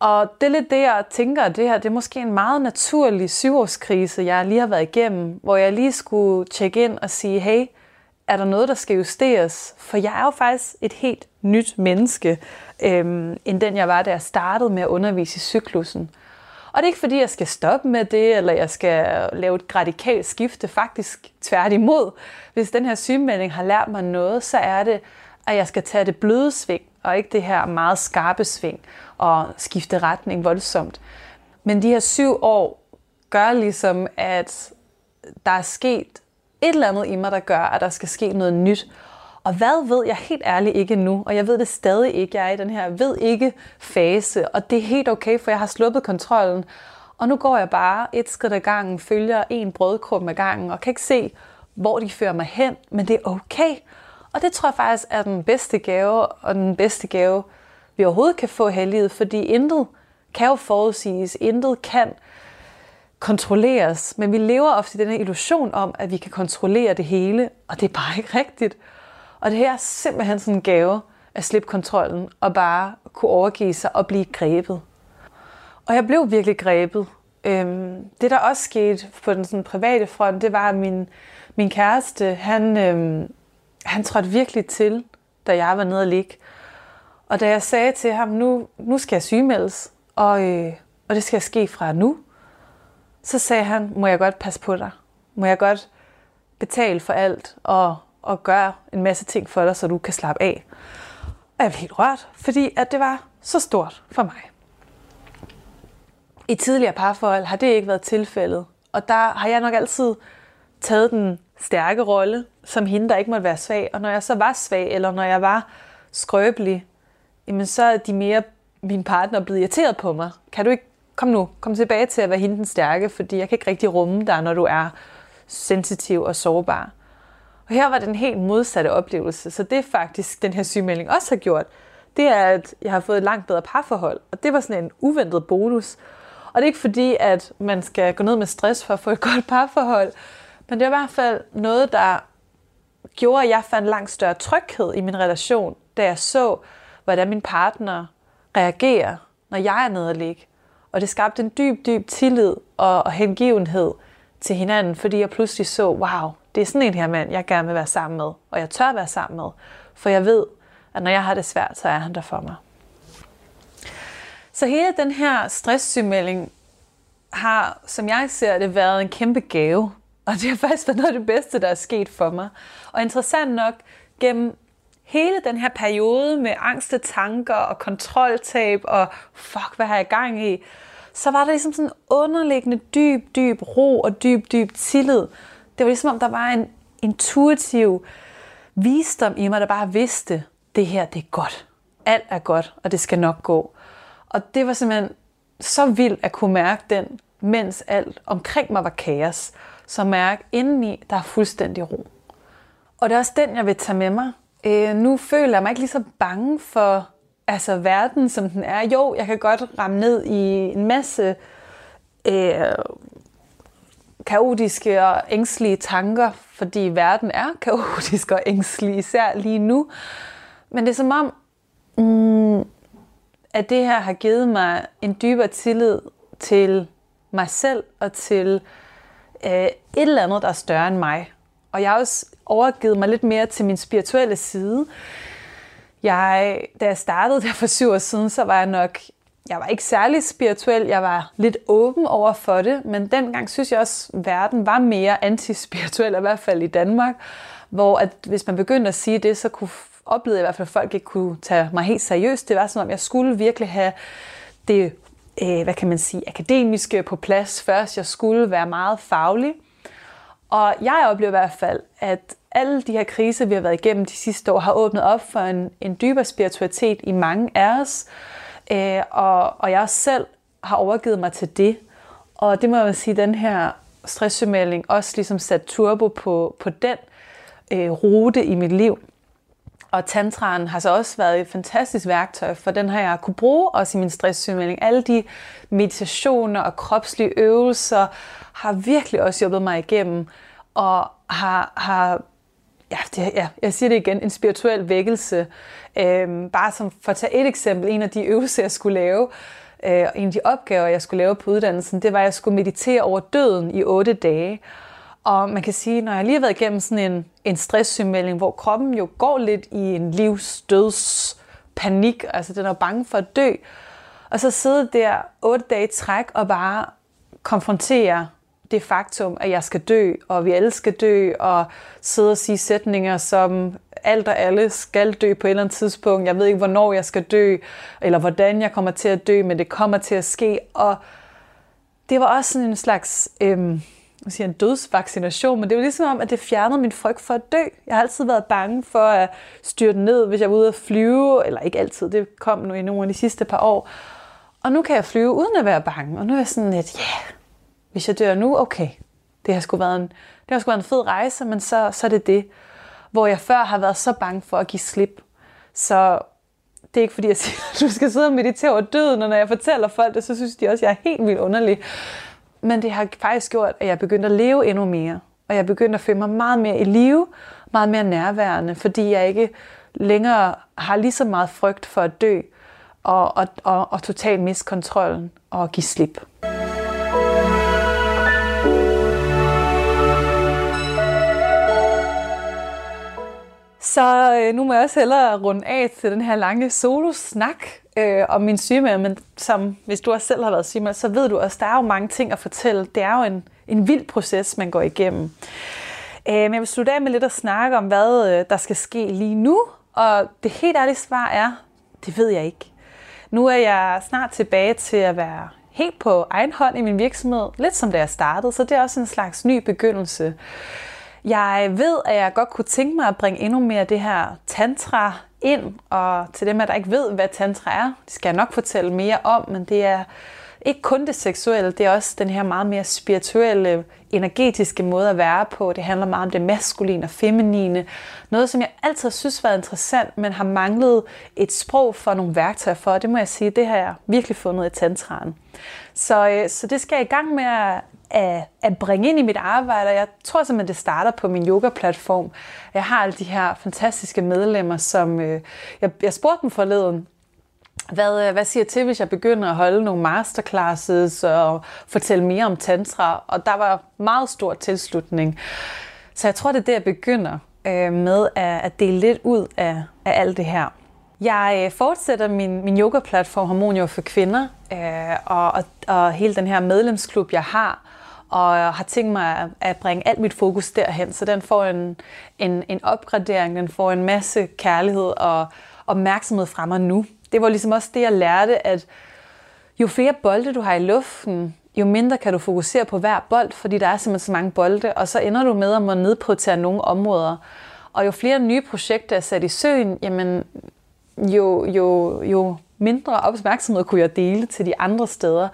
Og det er lidt det, jeg tænker, at det her det er måske en meget naturlig syvårskrise, jeg lige har været igennem, hvor jeg lige skulle tjekke ind og sige, hey, er der noget, der skal justeres? For jeg er jo faktisk et helt nyt menneske, øhm, end den jeg var, da jeg startede med at undervise i cyklusen. Og det er ikke fordi, jeg skal stoppe med det, eller jeg skal lave et radikalt skifte, faktisk tværtimod. Hvis den her sygemelding har lært mig noget, så er det, at jeg skal tage det bløde sving. og ikke det her meget skarpe sving og skifte retning voldsomt. Men de her syv år gør ligesom, at der er sket et eller andet i mig, der gør, at der skal ske noget nyt. Og hvad ved jeg helt ærligt ikke nu, og jeg ved det stadig ikke. Jeg er i den her ved ikke fase, og det er helt okay, for jeg har sluppet kontrollen. Og nu går jeg bare et skridt ad gangen, følger en brødkrum ad gangen, og kan ikke se, hvor de fører mig hen, men det er okay. Og det tror jeg faktisk er den bedste gave, og den bedste gave, vi overhovedet kan få helliget, fordi intet kan jo forudsiges, intet kan kontrolleres, men vi lever ofte i den her illusion om, at vi kan kontrollere det hele, og det er bare ikke rigtigt. Og det her er simpelthen sådan en gave at slippe kontrollen og bare kunne overgive sig og blive grebet. Og jeg blev virkelig grebet. Øhm, det der også skete på den sådan private front, det var, at min, min kæreste, han, øhm, han trådte virkelig til, da jeg var nede og ligge. Og da jeg sagde til ham, nu, nu skal jeg sygemeldes, og, øh, og det skal ske fra nu, så sagde han, må jeg godt passe på dig? Må jeg godt betale for alt og, og gøre en masse ting for dig, så du kan slappe af? Og jeg blev helt rørt, fordi at det var så stort for mig. I tidligere parforhold har det ikke været tilfældet, og der har jeg nok altid taget den stærke rolle, som hende, der ikke måtte være svag. Og når jeg så var svag, eller når jeg var skrøbelig, jamen så er de mere min partner blevet irriteret på mig. Kan du ikke kom nu, kom tilbage til at være hende den stærke, fordi jeg kan ikke rigtig rumme dig, når du er sensitiv og sårbar. Og her var den helt modsatte oplevelse, så det er faktisk den her sygemelding også har gjort, det er, at jeg har fået et langt bedre parforhold, og det var sådan en uventet bonus. Og det er ikke fordi, at man skal gå ned med stress for at få et (laughs) godt parforhold, men det var i hvert fald noget, der gjorde, at jeg fandt langt større tryghed i min relation, da jeg så, hvordan min partner reagerer, når jeg er nede og ligge. Og det skabte en dyb, dyb tillid og, og hengivenhed til hinanden, fordi jeg pludselig så, wow, det er sådan en her mand, jeg gerne vil være sammen med, og jeg tør være sammen med, for jeg ved, at når jeg har det svært, så er han der for mig. Så hele den her stresssygemelding har, som jeg ser det, været en kæmpe gave. Og det har faktisk været noget af det bedste, der er sket for mig. Og interessant nok, gennem hele den her periode med angste tanker og kontroltab og fuck, hvad har jeg gang i, så var der ligesom sådan en underliggende dyb, dyb ro og dyb, dyb tillid. Det var ligesom om, der var en intuitiv visdom i mig, der bare vidste, det her, det er godt. Alt er godt, og det skal nok gå. Og det var simpelthen så vildt at kunne mærke den, mens alt omkring mig var kaos. Så mærke indeni, der er fuldstændig ro. Og det er også den, jeg vil tage med mig Øh, nu føler jeg mig ikke lige så bange for altså, verden, som den er. Jo, jeg kan godt ramme ned i en masse øh, kaotiske og ængstlige tanker, fordi verden er (laughs) kaotisk og ængstelig, især lige nu. Men det er som om, mm, at det her har givet mig en dybere tillid til mig selv og til øh, et eller andet, der er større end mig. Og jeg er også overgivet mig lidt mere til min spirituelle side. Jeg, da jeg startede der for syv år siden, så var jeg nok jeg var ikke særlig spirituel, jeg var lidt åben over for det, men dengang synes jeg også, at verden var mere antispirituel, i hvert fald i Danmark, hvor at hvis man begyndte at sige det, så kunne oplevede jeg i hvert fald, at folk ikke kunne tage mig helt seriøst. Det var som om, jeg skulle virkelig have det, øh, hvad kan man sige, akademiske på plads først. Jeg skulle være meget faglig. Og jeg oplever i hvert fald, at alle de her kriser, vi har været igennem de sidste år, har åbnet op for en, en dybere spiritualitet i mange af os. Øh, og, og jeg selv har overgivet mig til det. Og det må jeg sige, den her stresssygemelding også ligesom sat turbo på, på den øh, rute i mit liv. Og tantraen har så også været et fantastisk værktøj, for den har jeg kunne bruge også i min stresssygemelding. Alle de meditationer og kropslige øvelser har virkelig også hjulpet mig igennem, og har, har ja, det, ja, jeg siger det igen, en spirituel vækkelse. Øhm, bare som for at tage et eksempel, en af de øvelser, jeg skulle lave, øh, en af de opgaver, jeg skulle lave på uddannelsen, det var, at jeg skulle meditere over døden i otte dage. Og man kan sige, når jeg lige har været igennem sådan en, en stresssygemelding, hvor kroppen jo går lidt i en livsdøds panik, altså den er bange for at dø, og så sidde der otte dage i træk og bare konfrontere det faktum, at jeg skal dø, og vi alle skal dø, og sidde og sige sætninger som alt og alle skal dø på et eller andet tidspunkt. Jeg ved ikke, hvornår jeg skal dø, eller hvordan jeg kommer til at dø, men det kommer til at ske. Og det var også sådan en slags øhm, jeg siger, en dødsvaccination, men det var ligesom om, at det fjernede min frygt for at dø. Jeg har altid været bange for at styrte ned, hvis jeg var ude at flyve, eller ikke altid, det kom nu i nogle af de sidste par år. Og nu kan jeg flyve uden at være bange, og nu er jeg sådan lidt, ja, yeah, hvis jeg dør nu, okay. Det har sgu været en, det har sgu været en fed rejse, men så, så er det det. Hvor jeg før har været så bange for at give slip. Så det er ikke fordi, jeg (laughs) siger, at du skal sidde og meditere over døden, og når jeg fortæller folk det, så synes de også, at jeg er helt vildt underlig. Men det har faktisk gjort, at jeg er begyndt at leve endnu mere. Og jeg er begyndt at føle mig meget mere i live, meget mere nærværende, fordi jeg ikke længere har lige så meget frygt for at dø, og, og, og, og totalt miste kontrollen og give slip. Så øh, nu må jeg også hellere runde af til den her lange solo-snak øh, om min sygemelding, men som hvis du også selv har været sygemeldt, så ved du også, der er jo mange ting at fortælle. Det er jo en, en vild proces, man går igennem. Øh, men jeg vil slutte af med lidt at snakke om, hvad øh, der skal ske lige nu, og det helt ærlige svar er, det ved jeg ikke. Nu er jeg snart tilbage til at være helt på egen hånd i min virksomhed, lidt som da jeg startede, så det er også en slags ny begyndelse. Jeg ved, at jeg godt kunne tænke mig at bringe endnu mere det her tantra ind, og til dem, der ikke ved, hvad tantra er, det skal jeg nok fortælle mere om, men det er ikke kun det seksuelle, det er også den her meget mere spirituelle, energetiske måde at være på. Det handler meget om det maskuline og feminine. Noget, som jeg altid synes var interessant, men har manglet et sprog for nogle værktøjer for. Det må jeg sige, det har jeg virkelig fundet i tantraen. Så, øh, så det skal jeg i gang med at, at, at bringe ind i mit arbejde, jeg tror simpelthen, det starter på min yoga-platform. Jeg har alle de her fantastiske medlemmer, som øh, jeg, jeg spurgte dem forleden, hvad, øh, hvad siger til, hvis jeg begynder at holde nogle masterclasses og fortælle mere om tantra? Og der var meget stor tilslutning. Så jeg tror, det er det, jeg begynder øh, med at, at dele lidt ud af, af alt det her. Jeg øh, fortsætter min, min yoga-platform Harmonio for kvinder, øh, og, og, og hele den her medlemsklub, jeg har, og har tænkt mig at bringe alt mit fokus derhen, så den får en, en, en opgradering, den får en masse kærlighed og opmærksomhed fra mig nu. Det var ligesom også det, jeg lærte, at jo flere bolde du har i luften, jo mindre kan du fokusere på hver bold, fordi der er simpelthen så mange bolde, og så ender du med at må nedprioritere nogle områder. Og jo flere nye projekter er sat i søen, jamen, jo, jo, jo mindre opmærksomhed kunne jeg dele til de andre steder.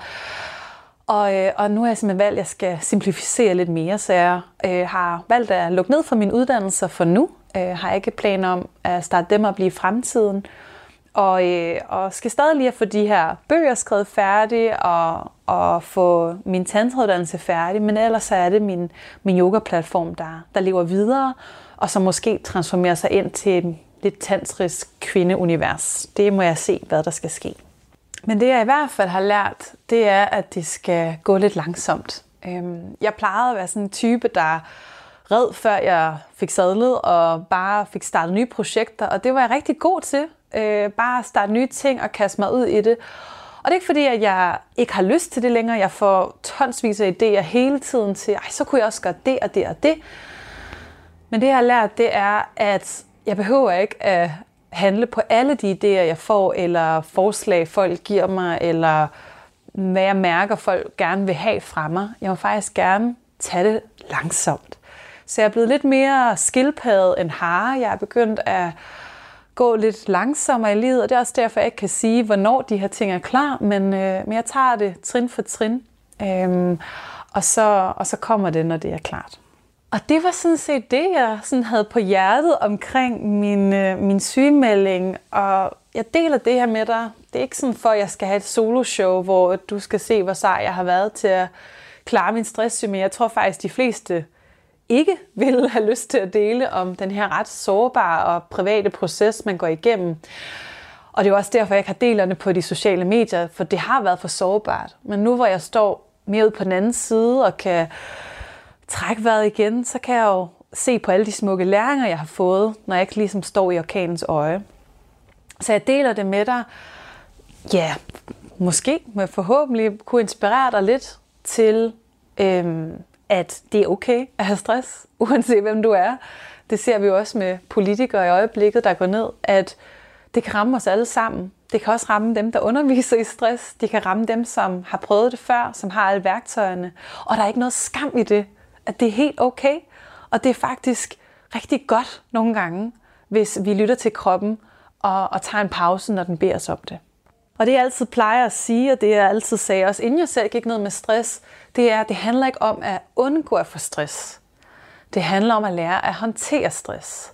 Og, øh, og nu har jeg simpelthen valgt, at jeg skal simplificere lidt mere, så jeg øh, har valgt at lukke ned for mine uddannelser for nu. Øh, har ikke planer om at starte dem og blive i fremtiden. Og, øh, og skal stadig lige få de her bøger skrevet færdige og, og få min tantrauddannelse færdig, men ellers er det min, min yoga-platform, der, der lever videre, og som måske transformerer sig ind til et lidt tantrisk kvindeunivers. Det må jeg se, hvad der skal ske. Men det jeg i hvert fald har lært, det er, at det skal gå lidt langsomt. Øhm, jeg plejede at være sådan en type, der red før jeg fik sadlet og bare fik startet nye projekter, og det var jeg rigtig god til. Øh, bare starte nye ting og kaste mig ud i det. Og det er ikke fordi, at jeg ikke har lyst til det længere. Jeg får tonsvis af idéer hele tiden til, ej, så kunne jeg også gøre det og det og det. Men det, jeg har lært, det er, at jeg behøver ikke at handle på alle de idéer, jeg får, eller forslag, folk giver mig, eller hvad jeg mærker, folk gerne vil have fra mig. Jeg må faktisk gerne tage det langsomt. Så jeg er blevet lidt mere skildpaddet end hare. Jeg er begyndt at gå lidt langsommere i livet, og det er også derfor, jeg ikke kan sige, hvornår de her ting er klar, men, øh, men jeg tager det trin for trin, øhm, og, så, og så kommer det, når det er klart. Og det var sådan set det, jeg sådan havde på hjertet omkring min, øh, min sygemelding, og jeg deler det her med dig. Det er ikke sådan for, at jeg skal have et soloshow, hvor du skal se, hvor sej jeg har været til at klare min stress, men jeg tror faktisk, de fleste ikke (laughs) vil have lyst til at dele om den her ret sårbare og private proces, man går igennem. Og det er også derfor, jeg ikke har delerne på de sociale medier, for det har været for sårbart. Men nu hvor jeg står mere ud på den anden side og kan trække vejret igen, så kan jeg jo se på alle de smukke læringer, jeg har fået, når jeg ikke ligesom står i orkanens øje. Så jeg deler det med dig. Ja, måske, men forhåbentlig kunne inspirere dig lidt til øhm, at det er okay at have stress, (laughs) uanset hvem du er. Det ser vi jo også med politikere i øjeblikket, der går ned, at det kan ramme os alle sammen. Det kan også ramme dem, der underviser i stress. Det kan ramme dem, som har prøvet det før, som har alle værktøjerne. Og der er ikke noget skam i det, at det er helt okay. Og det er faktisk rigtig godt nogle gange, hvis vi lytter til kroppen og, og tager en pause, når den beder os om det. Og det jeg altid plejer at sige, og det jeg altid sagde også, inden jeg selv gik ned med stress, det er, at det handler ikke om at undgå at få stress. Det handler om at lære at håndtere stress.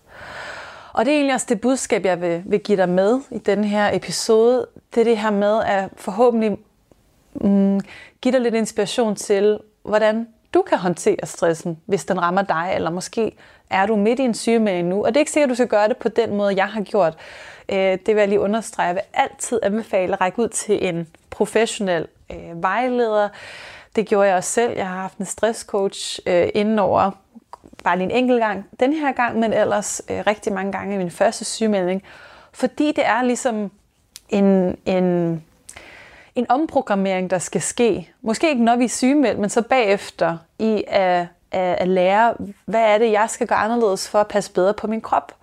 Og det er egentlig også det budskab, jeg vil, vil give dig med i den her episode. Det er det her med at forhåbentlig mm, give dig lidt inspiration til, hvordan du kan håndtere stressen, hvis den rammer dig, eller måske er du midt i en sygemelding nu. Og det er ikke sikkert, at du skal gøre det på den måde, jeg har gjort. Øh, det vil jeg lige understrege. Jeg vil altid anbefale at række ud til en professionel øh, vejleder. Det gjorde jeg også selv. Jeg har haft en stresscoach øh, inden over bare lige en enkelt gang den her gang, men ellers øh, rigtig mange gange i min første sygemelding. Fordi det er ligesom en, en, en omprogrammering, der skal ske. Måske ikke når vi er sygemeldt, men så bagefter i at, at, at lære, hvad er det, jeg skal gøre anderledes for at passe bedre på min krop.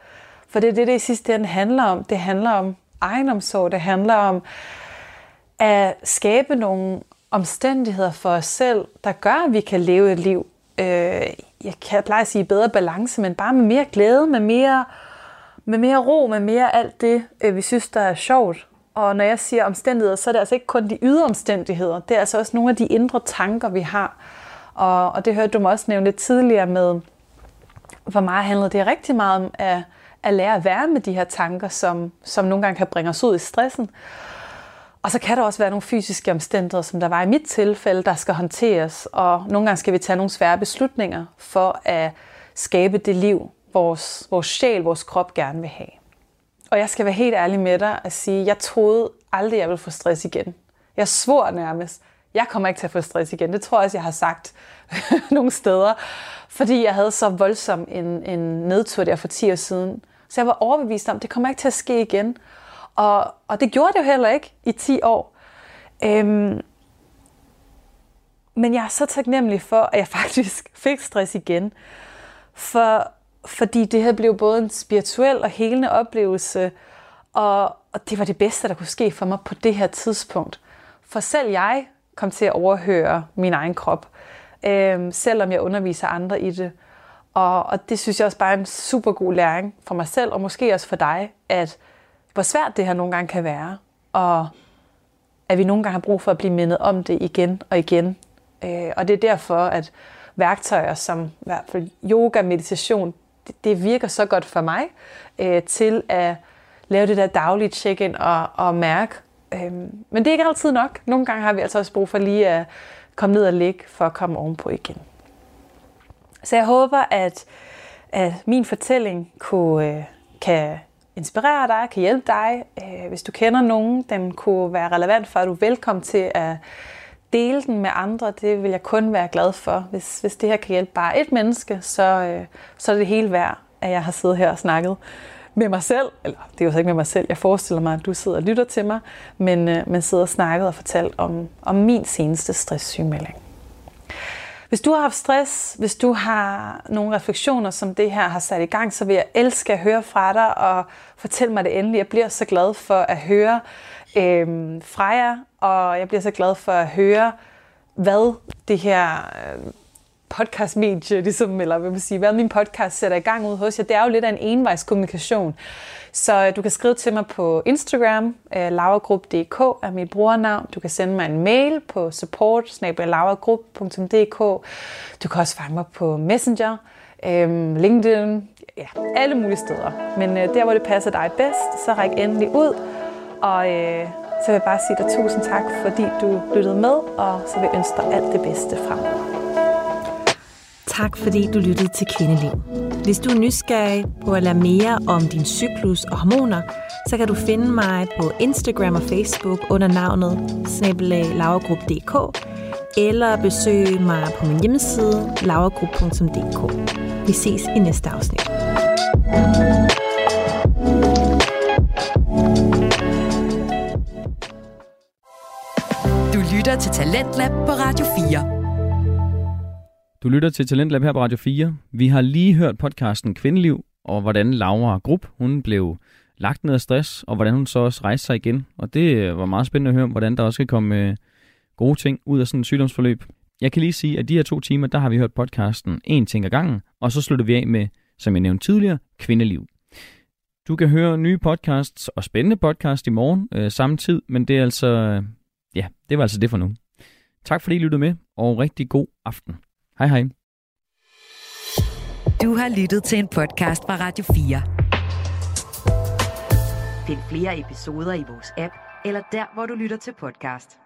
For det er det, det i sidste ende handler om. Det handler om egenomsorg. Det handler om at skabe nogle omstændigheder for os selv, der gør, at vi kan leve et liv, øh, jeg kan pleje at sige bedre balance, men bare med mere glæde, med mere, med mere ro, med mere alt det, øh, vi synes, der er sjovt. Og når jeg siger omstændigheder, så er det altså ikke kun de ydre omstændigheder. Det er altså også nogle af de indre tanker, vi har. Og, og det hørte du mig også nævne lidt tidligere med, for meget handlede det rigtig meget om at, at lære at være med de her tanker, som, som nogle gange kan bringe os ud i stressen. Og så kan der også være nogle fysiske omstændigheder, som der var i mit tilfælde, der skal håndteres. Og nogle gange skal vi tage nogle svære beslutninger for at skabe det liv, vores, vores sjæl, vores krop gerne vil have. Og jeg skal være helt ærlig med dig og sige, jeg troede aldrig, jeg ville få stress igen. Jeg svor nærmest, jeg kommer ikke til at få stress igen. Det tror jeg også, jeg har sagt (laughs) nogle steder. Fordi jeg havde så voldsom en, en nedtur der for 10 år siden. Så jeg var overbevist om, det kommer ikke til at ske igen. Og, og det gjorde det jo heller ikke i 10 år. Øhm, men jeg er så taknemmelig for, at jeg (laughs) faktisk fik stress igen. For, fordi det her blev både en spirituel og helende oplevelse, og, og det var det bedste, der kunne ske for mig på det her tidspunkt. For selv jeg kom til at overhøre min egen krop, øh, selvom jeg underviser andre i det. Og, og det synes jeg også bare er en super god læring for mig selv, og måske også for dig, at hvor svært det her nogle gange kan være, og at vi nogle gange har brug for at blive mindet om det igen og igen. Øh, og det er derfor, at værktøjer som i hvert fald yoga, meditation, det, det virker så godt for mig øh, til at lave det der daglige check-in og, og mærke. Øh, men det er ikke altid nok. Nogle gange har vi altså også brug for lige at komme ned og ligge for at komme ovenpå igen. Så jeg håber, at, at min fortælling kunne, øh, kan inspirere dig, kan hjælpe dig. Øh, hvis du kender nogen, den kunne være relevant for, at du er velkommen til at dele den med andre. Det vil jeg kun være glad for. Hvis, hvis det her kan hjælpe bare et menneske, så, øh, så er det helt værd, at jeg har siddet her og snakket med mig selv. Eller det er jo så ikke med mig selv. Jeg forestiller mig, at du sidder og lytter til mig. Men, øh, men sidder og snakket og fortalt om, om min seneste stresssygemelding. Hvis du har haft stress, hvis du har nogle refleksioner, som det her har sat i gang, så vil jeg elske at høre fra dig og fortælle mig det endelig. Jeg bliver så glad for at høre øhm, fra jer, og jeg bliver så glad for at høre, hvad det her øh, podcastmedie, ligesom, eller hvad man sige, hvad min podcast sætter i gang ud hos jer. Det er jo lidt af en envejskommunikation. Så øh, du kan skrive til mig på Instagram, øh, lavergrup.dk er mit brugernavn. Du kan sende mig en mail på support Du kan også fange mig på Messenger, øh, LinkedIn, ja, alle mulige steder. Men øh, der, hvor det passer dig bedst, så ræk endelig ud. Og øh, så vil jeg bare sige dig tusind tak, fordi du lyttede med, og så vil jeg ønske dig alt det bedste fremover. Tak fordi du lyttede til Kvindeliv. Hvis du er nysgerrig på at lære mere om din cyklus og hormoner, så kan du finde mig på Instagram og Facebook under navnet snabelaglauergruppe.dk eller besøge mig på min hjemmeside lauergruppe.dk. Vi ses i næste afsnit. Du lytter til Talentlab på Radio 4. Du lytter til Talentlab her på Radio 4. Vi har lige hørt podcasten Kvindeliv, og hvordan Laura Grupp, hun blev lagt ned af stress, og hvordan hun så også rejste sig igen. Og det var meget spændende at høre, hvordan der også kan komme øh, gode ting ud af sådan et sygdomsforløb. Jeg kan lige sige, at de her to timer, der har vi hørt podcasten En ting ad gangen, og så slutter vi af med, som jeg nævnte tidligere, Kvindeliv. Du kan høre nye podcasts og spændende podcast i morgen øh, samme tid, men det er altså, ja, det var altså det for nu. Tak fordi I lyttede med, og rigtig god aften. Hej hej. Du har lyttet til en podcast fra Radio 4. Find flere episoder i vores app, eller der, hvor du lytter til podcast.